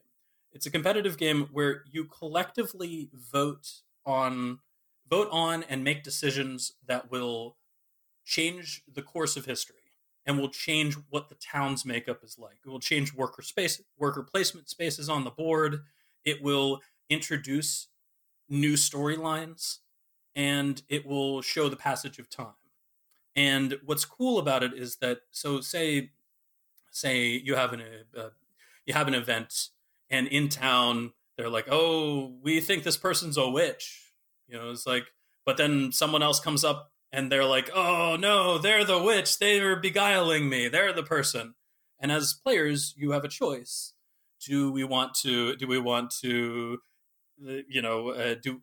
[SPEAKER 2] It's a competitive game where you collectively vote on vote on and make decisions that will change the course of history and will change what the town's makeup is like. It will change worker space, worker placement spaces on the board. It will introduce new storylines, and it will show the passage of time. And what's cool about it is that so say say you have an uh, you have an event, and in town they're like, oh, we think this person's a witch. You know, it's like, but then someone else comes up and they're like, "Oh no, they're the witch. They are beguiling me. They're the person." And as players, you have a choice. Do we want to? Do we want to? Uh, you know, uh, do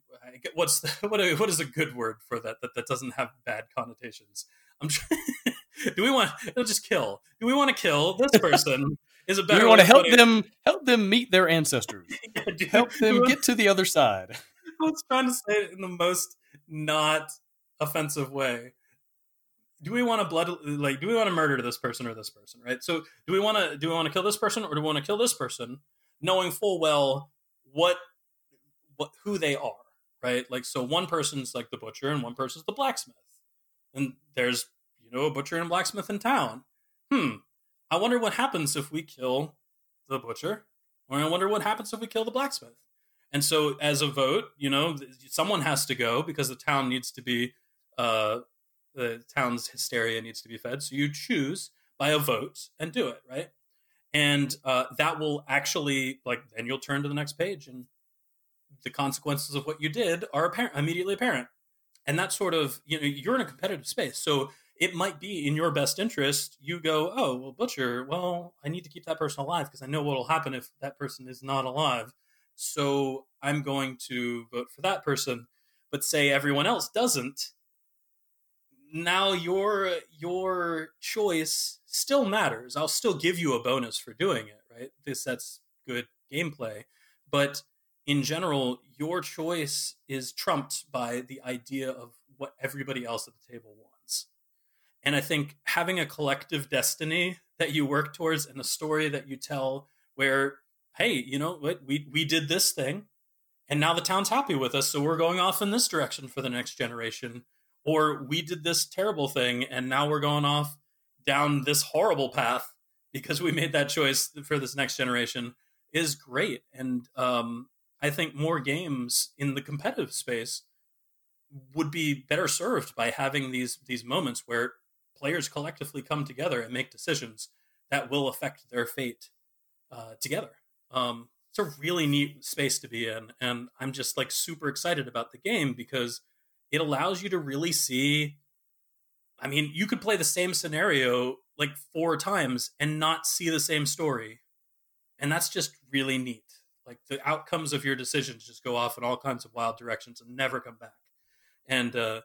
[SPEAKER 2] what's the, what? what is a good word for that? That that doesn't have bad connotations. I'm trying. do we want to just kill? Do we want to kill this person? Is it better?
[SPEAKER 1] Do we want to help them help them meet their ancestors?
[SPEAKER 2] Yeah, do-
[SPEAKER 1] Help them get to the other side.
[SPEAKER 2] I was trying to say it in the most not offensive way. Do we want to blood like do we want to murder this person or this person, right? So do we want to do we want to kill this person or do we want to kill this person, knowing full well what what who they are, right? Like so one person's like the butcher and one person's the blacksmith. And there's, you know, a butcher and a blacksmith in town. Hmm. I wonder what happens if we kill the butcher, or I wonder what happens if we kill the blacksmith. And so, as a vote, you know, someone has to go because the town needs to be, uh, the town's hysteria needs to be fed. So you choose by a vote and do it, right? And uh, that will actually, like, then you'll turn to the next page and the consequences of what you did are apparent, immediately apparent. And that sort of, you know, you're in a competitive space. So it might be in your best interest. You go, oh, well, Butcher, well, I need to keep that person alive because I know what will happen if that person is not alive so I'm going to vote for that person. But say everyone else doesn't, now your your choice still matters. I'll still give you a bonus for doing it, right? This that's good gameplay. But in general, your choice is trumped by the idea of what everybody else at the table wants. And I think having a collective destiny that you work towards and a story that you tell where hey, you know what? We we did this thing, and now the town's happy with us, so we're going off in this direction for the next generation. Or we did this terrible thing, and now we're going off down this horrible path because we made that choice for this next generation is great. And um, I think more games in the competitive space would be better served by having these these moments where players collectively come together and make decisions that will affect their fate uh, together. Um, it's a really neat space to be in, and I'm just like super excited about the game because it allows you to really see. I mean, you could play the same scenario like four times and not see the same story, and that's just really neat. Like the outcomes of your decisions just go off in all kinds of wild directions and never come back. And uh,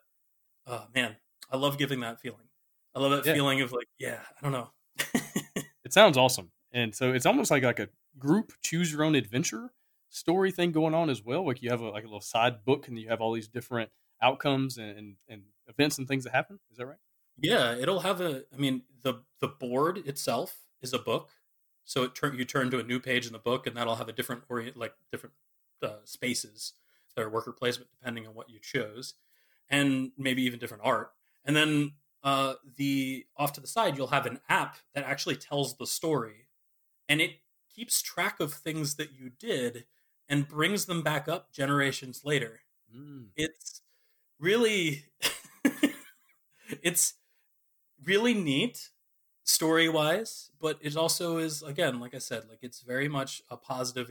[SPEAKER 2] oh man, I love giving that feeling. I love that
[SPEAKER 1] Yeah.
[SPEAKER 2] feeling of like, yeah, I don't know.
[SPEAKER 1] It sounds awesome, and so it's almost like like a group choose your own adventure story thing going on as well. Like you have a, like a little side book, and you have all these different outcomes and, and and events and things that happen. Is that right?
[SPEAKER 2] Yeah, it'll have a. I mean, the the board itself is a book, so it turn you turn to a new page in the book, and that'll have a different orient, like different uh, spaces that are worker placement depending on what you chose, and maybe even different art. And then uh, the off to the side, you'll have an app that actually tells the story, and it keeps track of things that you did and brings them back up generations later
[SPEAKER 1] Mm.
[SPEAKER 2] it's really it's really neat story wise but it also is again like i said like it's very much a positive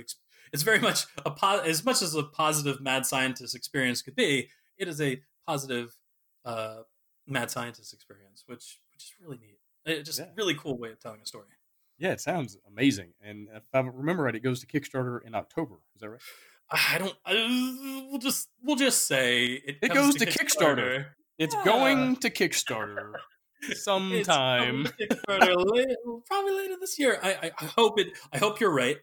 [SPEAKER 2] it's very much a po- as much as a positive mad scientist experience could be it is a positive uh mad scientist experience which which is really neat it, just
[SPEAKER 1] Yeah.
[SPEAKER 2] really cool way of telling a story
[SPEAKER 1] Yeah, it sounds amazing. And if I remember right, it goes to Kickstarter in October. Is that right?
[SPEAKER 2] I don't I, we'll just we'll just say it,
[SPEAKER 1] It goes to Kickstarter. It's going to Kickstarter sometime.
[SPEAKER 2] to Kickstarter la- probably later this year. I, I, I hope it. I hope you're right.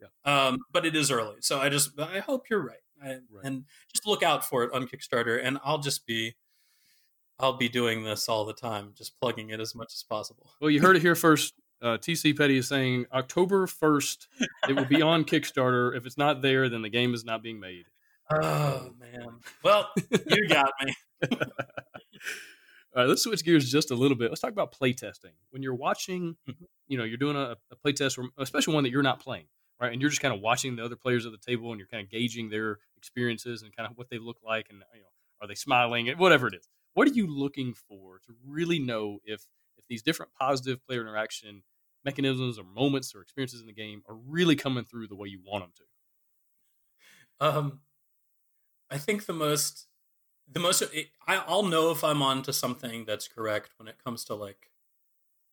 [SPEAKER 1] Yeah.
[SPEAKER 2] Um, but it is early, so I just I hope you're right. I,
[SPEAKER 1] Right.
[SPEAKER 2] And just look out for it on Kickstarter, and I'll just be, I'll be doing this all the time, just plugging it as much as possible.
[SPEAKER 1] Well, you heard it here first. Uh, TC Petty is saying October 1st, it will be on Kickstarter. If it's not there, then the game is not being made.
[SPEAKER 2] Oh man. Well, you got me.
[SPEAKER 1] All right, let's switch gears just a little bit. Let's talk about playtesting. When you're watching,
[SPEAKER 2] Mhm.
[SPEAKER 1] you know, you're doing a, a playtest, especially one that you're not playing, right? And you're just kind of watching the other players at the table and you're kind of gauging their experiences and kind of what they look like and, you know, are they smiling and whatever it is. What are you looking for to really know if if these different positive player interaction mechanisms or moments or experiences in the game are really coming through the way you want them to?
[SPEAKER 2] Um, I think the most, the most, it, I, I'll know if I'm on to something that's correct when it comes to like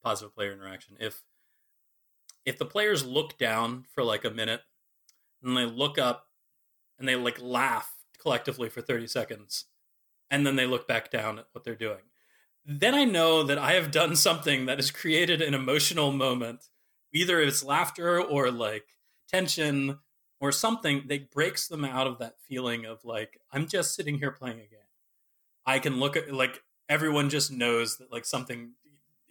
[SPEAKER 2] positive player interaction. If if the players look down for like a minute and they look up and they like laugh collectively for 30 seconds and then they look back down at what they're doing then I know that I have done something that has created an emotional moment, either it's laughter or like tension or something that breaks them out of that feeling of like, I'm just sitting here playing a game. I can look at like everyone just knows that like something,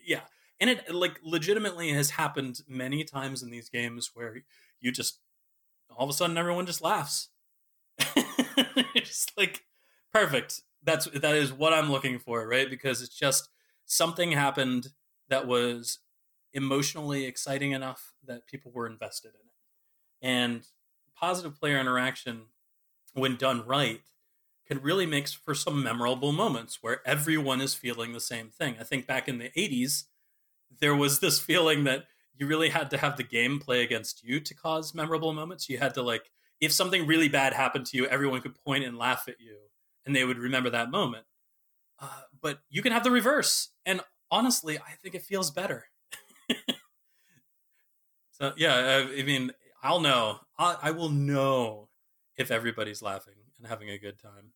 [SPEAKER 2] yeah. And it like legitimately has happened many times in these games where you just all of a sudden everyone just laughs. it's like perfect that's that is what I'm looking for, right? Because it's just something happened that was emotionally exciting enough that people were invested in it. And positive player interaction, when done right, can really make for some memorable moments where everyone is feeling the same thing. I think back in the 80s, there was this feeling that you really had to have the game play against you to cause memorable moments. You had to like if something really bad happened to you, everyone could point and laugh at you and they would remember that moment. Uh, but you can have the reverse, and honestly, I think it feels better. so yeah, I, I, mean, I'll know. I, I will know if everybody's laughing and having a good time.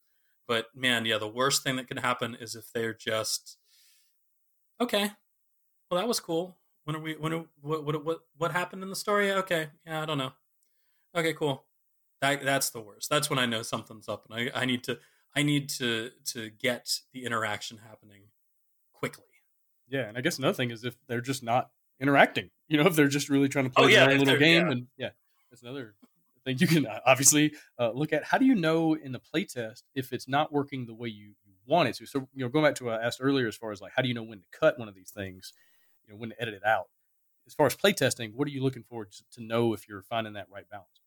[SPEAKER 2] But man, yeah, the worst thing that can happen is if they're just okay. Well, that was cool. When are we? When are, what what what what happened in the story? Okay, yeah, I don't know. Okay, cool. That that's the worst. That's when I know something's up, and I I need to I need to to get the interaction happening quickly.
[SPEAKER 1] Yeah, and I guess another thing is if they're just not interacting. You know, if they're just really trying to play oh, yeah, their own little game, yeah. and yeah, that's another thing you can uh, obviously uh, look at. How do you know in the playtest if it's not working the way you, you want it to? So you know, going back to what I asked earlier, as far as like how do you know when to cut one of these things, you know, when to edit it out. As far as playtesting, what are you looking for to know if you're finding that right balance?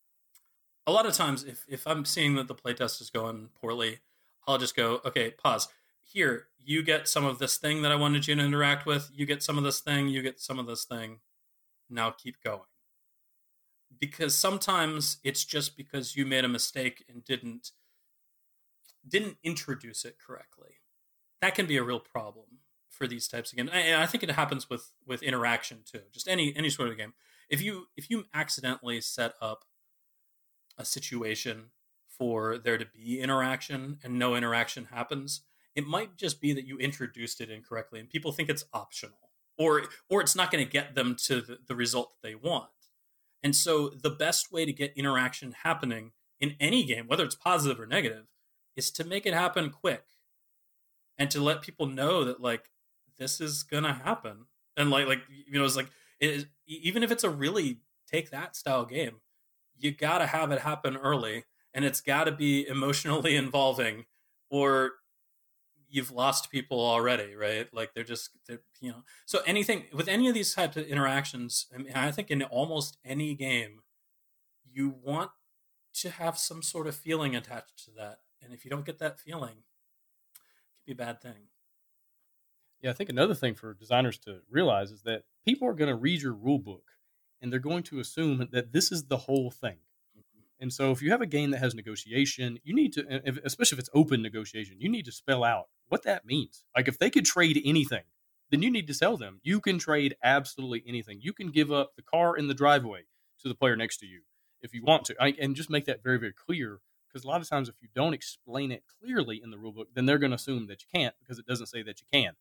[SPEAKER 2] A lot of times, if if I'm seeing that the playtest is going poorly, I'll just go, okay, pause. Here, you get some of this thing that I wanted you to interact with. You get some of this thing. You get some of this thing. Now keep going. Because sometimes it's just because you made a mistake and didn't didn't introduce it correctly. That can be a real problem for these types of games. And I think it happens with with interaction too. Just any any sort of game. If you if you accidentally set up a situation for there to be interaction and no interaction happens, it might just be that you introduced it incorrectly and people think it's optional or or it's not going to get them to the, the result that they want. And so the best way to get interaction happening in any game, whether it's positive or negative, is to make it happen quick and to let people know that like this is gonna happen. And like like you know, it's like it is, even if it's a really take that style game, you gotta have it happen early and it's got to be emotionally involving or you've lost people already right? Like they're just they're, you know so anything with any of these types of interactions i mean i think in almost any game you want to have some sort of feeling attached to that and if you don't get that feeling it can be a bad thing.
[SPEAKER 1] Yeah i think another thing for designers to realize is that people are going to read your rule book and they're going to assume that this is the whole thing and so if you have a game that has negotiation, you need to, especially if it's open negotiation, you need to spell out what that means. Like if they could trade anything, then you need to sell them. You can trade absolutely anything. You can give up the car in the driveway to the player next to you if you want to, I, and just make that very, very clear. Because a lot of times, if you don't explain it clearly in the rulebook, then they're going to assume that you can't because it doesn't say that you can,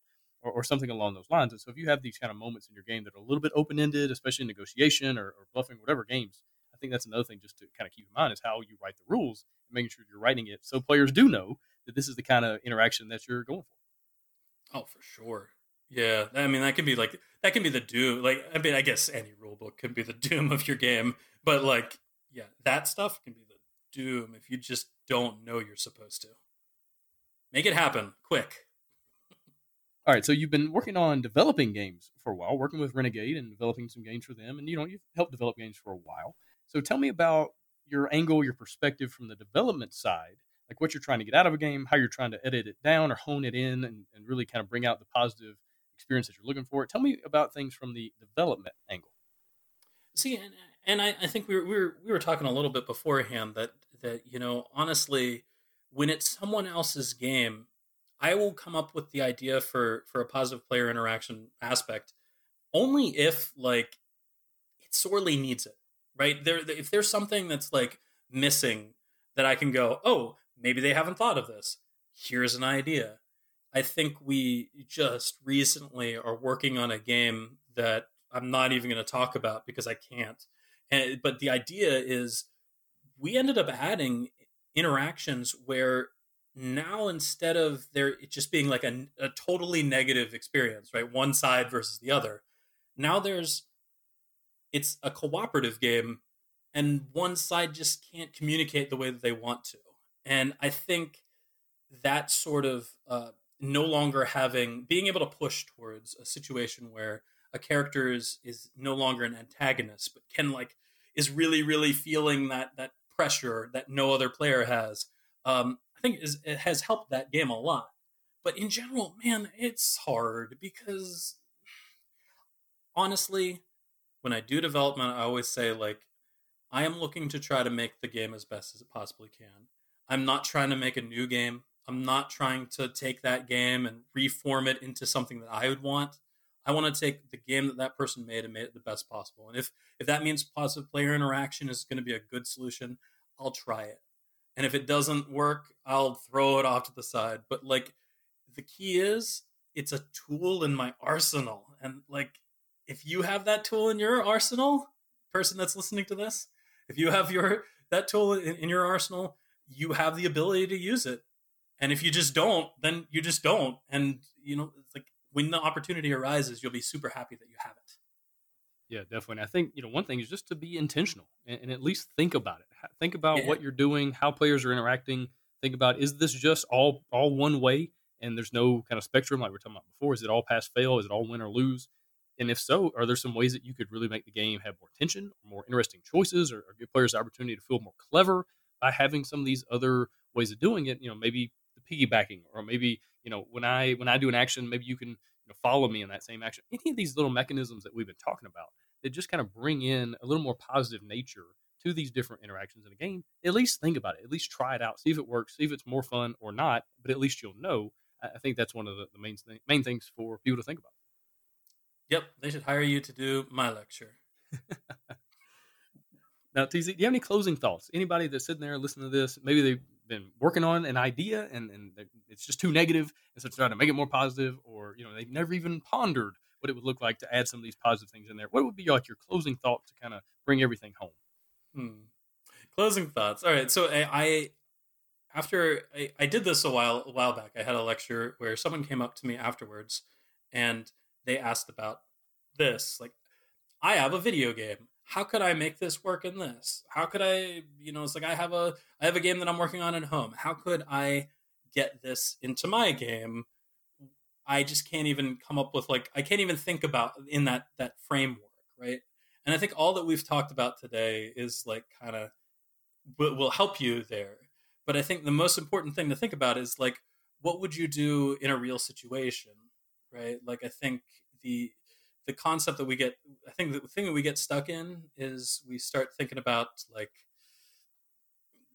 [SPEAKER 1] or, or, something along those lines. And so, if you have these kind of moments in your game that are a little bit open ended, especially in negotiation or, or bluffing, whatever games, I think that's another thing just to kind of keep in mind is how you write the rules, making sure you're writing it so players do know that this is the kind of interaction that you're going for.
[SPEAKER 2] Oh, for sure. Yeah, I mean that can be like that can be the doom. Like I mean, I guess any rule book can be the doom of your game, but like yeah, that stuff can be the doom if you just don't know you're supposed to. Make it happen quick.
[SPEAKER 1] All right, so you've been working on developing games for a while, working with Renegade and developing some games for them, and you know you've helped develop games for a while. So tell me about your angle, your perspective from the development side, like what you're trying to get out of a game, how you're trying to edit it down or hone it in and, and really kind of bring out the positive experience that you're looking for. Tell me about things from the development angle.
[SPEAKER 2] See, and, and I, I, think we were, we were we were talking a little bit beforehand that that you know honestly, when it's someone else's game, I will come up with the idea for for a positive player interaction aspect only if like it sorely needs it right? There, if there's something that's like missing that I can go, oh, maybe they haven't thought of this. Here's an idea. I think we just recently are working on a game that I'm not even going to talk about because I can't. And, but the idea is we ended up adding interactions where now instead of there just being like a, a totally negative experience, right? One side versus the other. Now there's it's a cooperative game and one side just can't communicate the way that they want to. And I think that sort of uh, no longer having being able to push towards a situation where a character is is no longer an antagonist, but can like is really really feeling that that pressure that no other player has. Um, I think is it has helped that game a lot. But in general, man, it's hard because honestly, when I do development, I always say like I am looking to try to make the game as best as it possibly can. I'm not trying to make a new game. I'm not trying to take that game and reform it into something that I would want. I want to take the game that that person made and make it the best possible. And if if that means positive player interaction is going to be a good solution, I'll try it. And if it doesn't work, I'll throw it off to the side. But like the key is it's a tool in my arsenal. And like if you have that tool in your arsenal, person that's listening to this, if you have your that tool in, in your arsenal, you have the ability to use it. And if you just don't, then you just don't. And you know, it's like when the opportunity arises, you'll be super happy that you have it.
[SPEAKER 1] Yeah, definitely. And I think you know one thing is just to be intentional and, and at least think about it. Think about yeah. what you're doing, how players are interacting. Think about is this just all all one way, and there's no kind of spectrum like we are talking about before. Is it all pass fail? Is it all win or lose? And if so, are there some ways that you could really make the game have more tension, more interesting choices, or, or give players the opportunity to feel more clever by having some of these other ways of doing it? You know, maybe the piggybacking, or maybe you know when I when I do an action, maybe you can you know, follow me in that same action. Any of these little mechanisms that we've been talking about that just kind of bring in a little more positive nature to these different interactions in a game. At least think about it. At least try it out. See if it works. See if it's more fun or not. But at least you'll know. I think that's one of the, main th- main things for people to think about.
[SPEAKER 2] Yep, they should hire you to do my lecture.
[SPEAKER 1] now, TC, do you have any closing thoughts? Anybody that's sitting there listening to this, maybe they've been working on an idea and, and it's just too negative, and so trying to make it more positive, or you know they've never even pondered what it would look like to add some of these positive things in there. What would be like your closing thoughts to kind of bring everything home?
[SPEAKER 2] Hmm. Closing thoughts. All right, so I, I after I, I did this a while a while back. I had a lecture where someone came up to me afterwards and they asked about this. Like, I have a video game. How could I make this work in this? How could I, you know, it's like I have a I have a game that I'm working on at home. How could I get this into my game? I just can't even come up with like I can't even think about in that that framework, right? And I think all that we've talked about today is like kind of will, will help you there. But I think the most important thing to think about is like what would you do in a real situation, right? Like I think the the concept that we get I think the thing that we get stuck in is we start thinking about like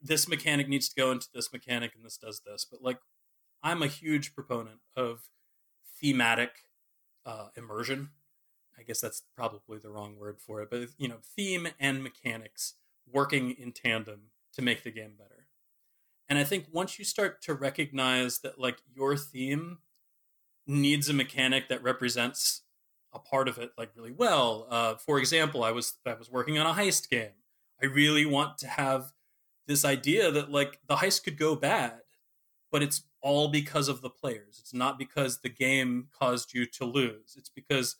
[SPEAKER 2] this mechanic needs to go into this mechanic and this does this. But like I'm a huge proponent of thematic uh, immersion. I guess that's probably the wrong word for it, but you know, theme and mechanics working in tandem to make the game better. And I think once you start to recognize that like your theme needs a mechanic that represents a part of it like really well. Uh, for example, I was I was working on a heist game. I really want to have this idea that like the heist could go bad, but it's all because of the players. It's not because the game caused you to lose. It's because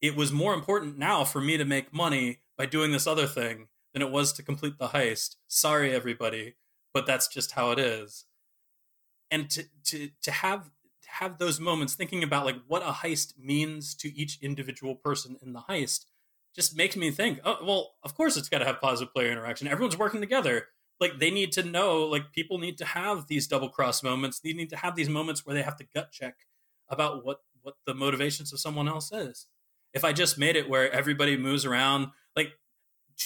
[SPEAKER 2] it was more important now for me to make money by doing this other thing than it was to complete the heist. Sorry, everybody but that's just how it is. And to to to have have those moments thinking about like what a heist means to each individual person in the heist just makes me think, oh well, of course it's got to have positive player interaction. Everyone's working together. Like they need to know, like people need to have these double cross moments. They need to have these moments where they have to gut check about what what the motivations of someone else is. If I just made it where everybody moves around, like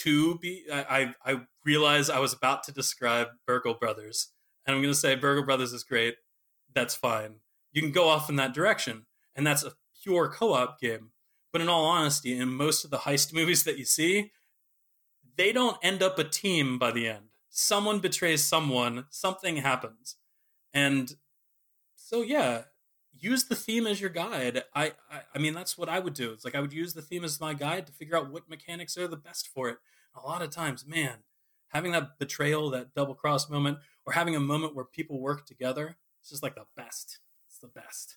[SPEAKER 2] to be I, I realize I was about to describe Burgle Brothers, and I'm going to say Burgle Brothers is great. That's fine. You can go off in that direction, and that's a pure co-op game. But in all honesty, in most of the heist movies that you see, they don't end up a team by the end. Someone betrays someone, something happens. And so yeah, use the theme as your guide. I, I, I mean, that's what I would do. It's like I would use the theme as my guide to figure out what mechanics are the best for it. A lot of times, man, having that betrayal, that double cross moment, or having a moment where people work together, it's just like the best. The best.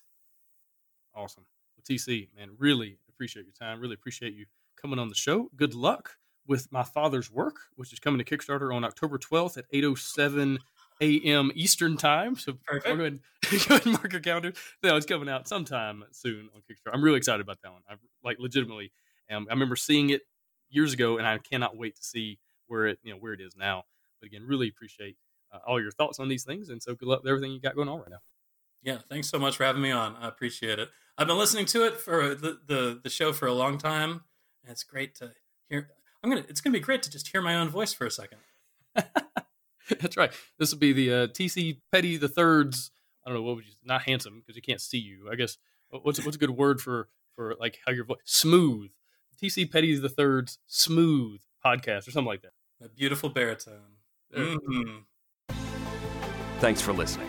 [SPEAKER 1] Awesome. Well, TC, man, really appreciate your time. Really appreciate you coming on the show. Good luck with my father's work, which is coming to Kickstarter on October 12th at 807 a.m. Eastern time. So
[SPEAKER 2] Perfect.
[SPEAKER 1] go ahead, go ahead and mark your calendar. No, it's coming out sometime soon on Kickstarter. I'm really excited about that one. I like legitimately. Um, I remember seeing it years ago, and I cannot wait to see where it you know where it is now. But again, really appreciate uh, all your thoughts on these things, and so good luck with everything you got going on right now.
[SPEAKER 2] Yeah, thanks so much for having me on. I appreciate it. I've been listening to it for the the, the show for a long time, and it's great to hear. I'm gonna. It's gonna be great to just hear my own voice for a second.
[SPEAKER 1] That's right. This will be the uh, TC Petty the Third's. I don't know what would you not handsome because you can't see you. I guess what's what's a good word for for like how your voice smooth. TC Petty the Third's smooth podcast or something like that.
[SPEAKER 2] A beautiful baritone. Mhm.
[SPEAKER 3] Thanks for listening.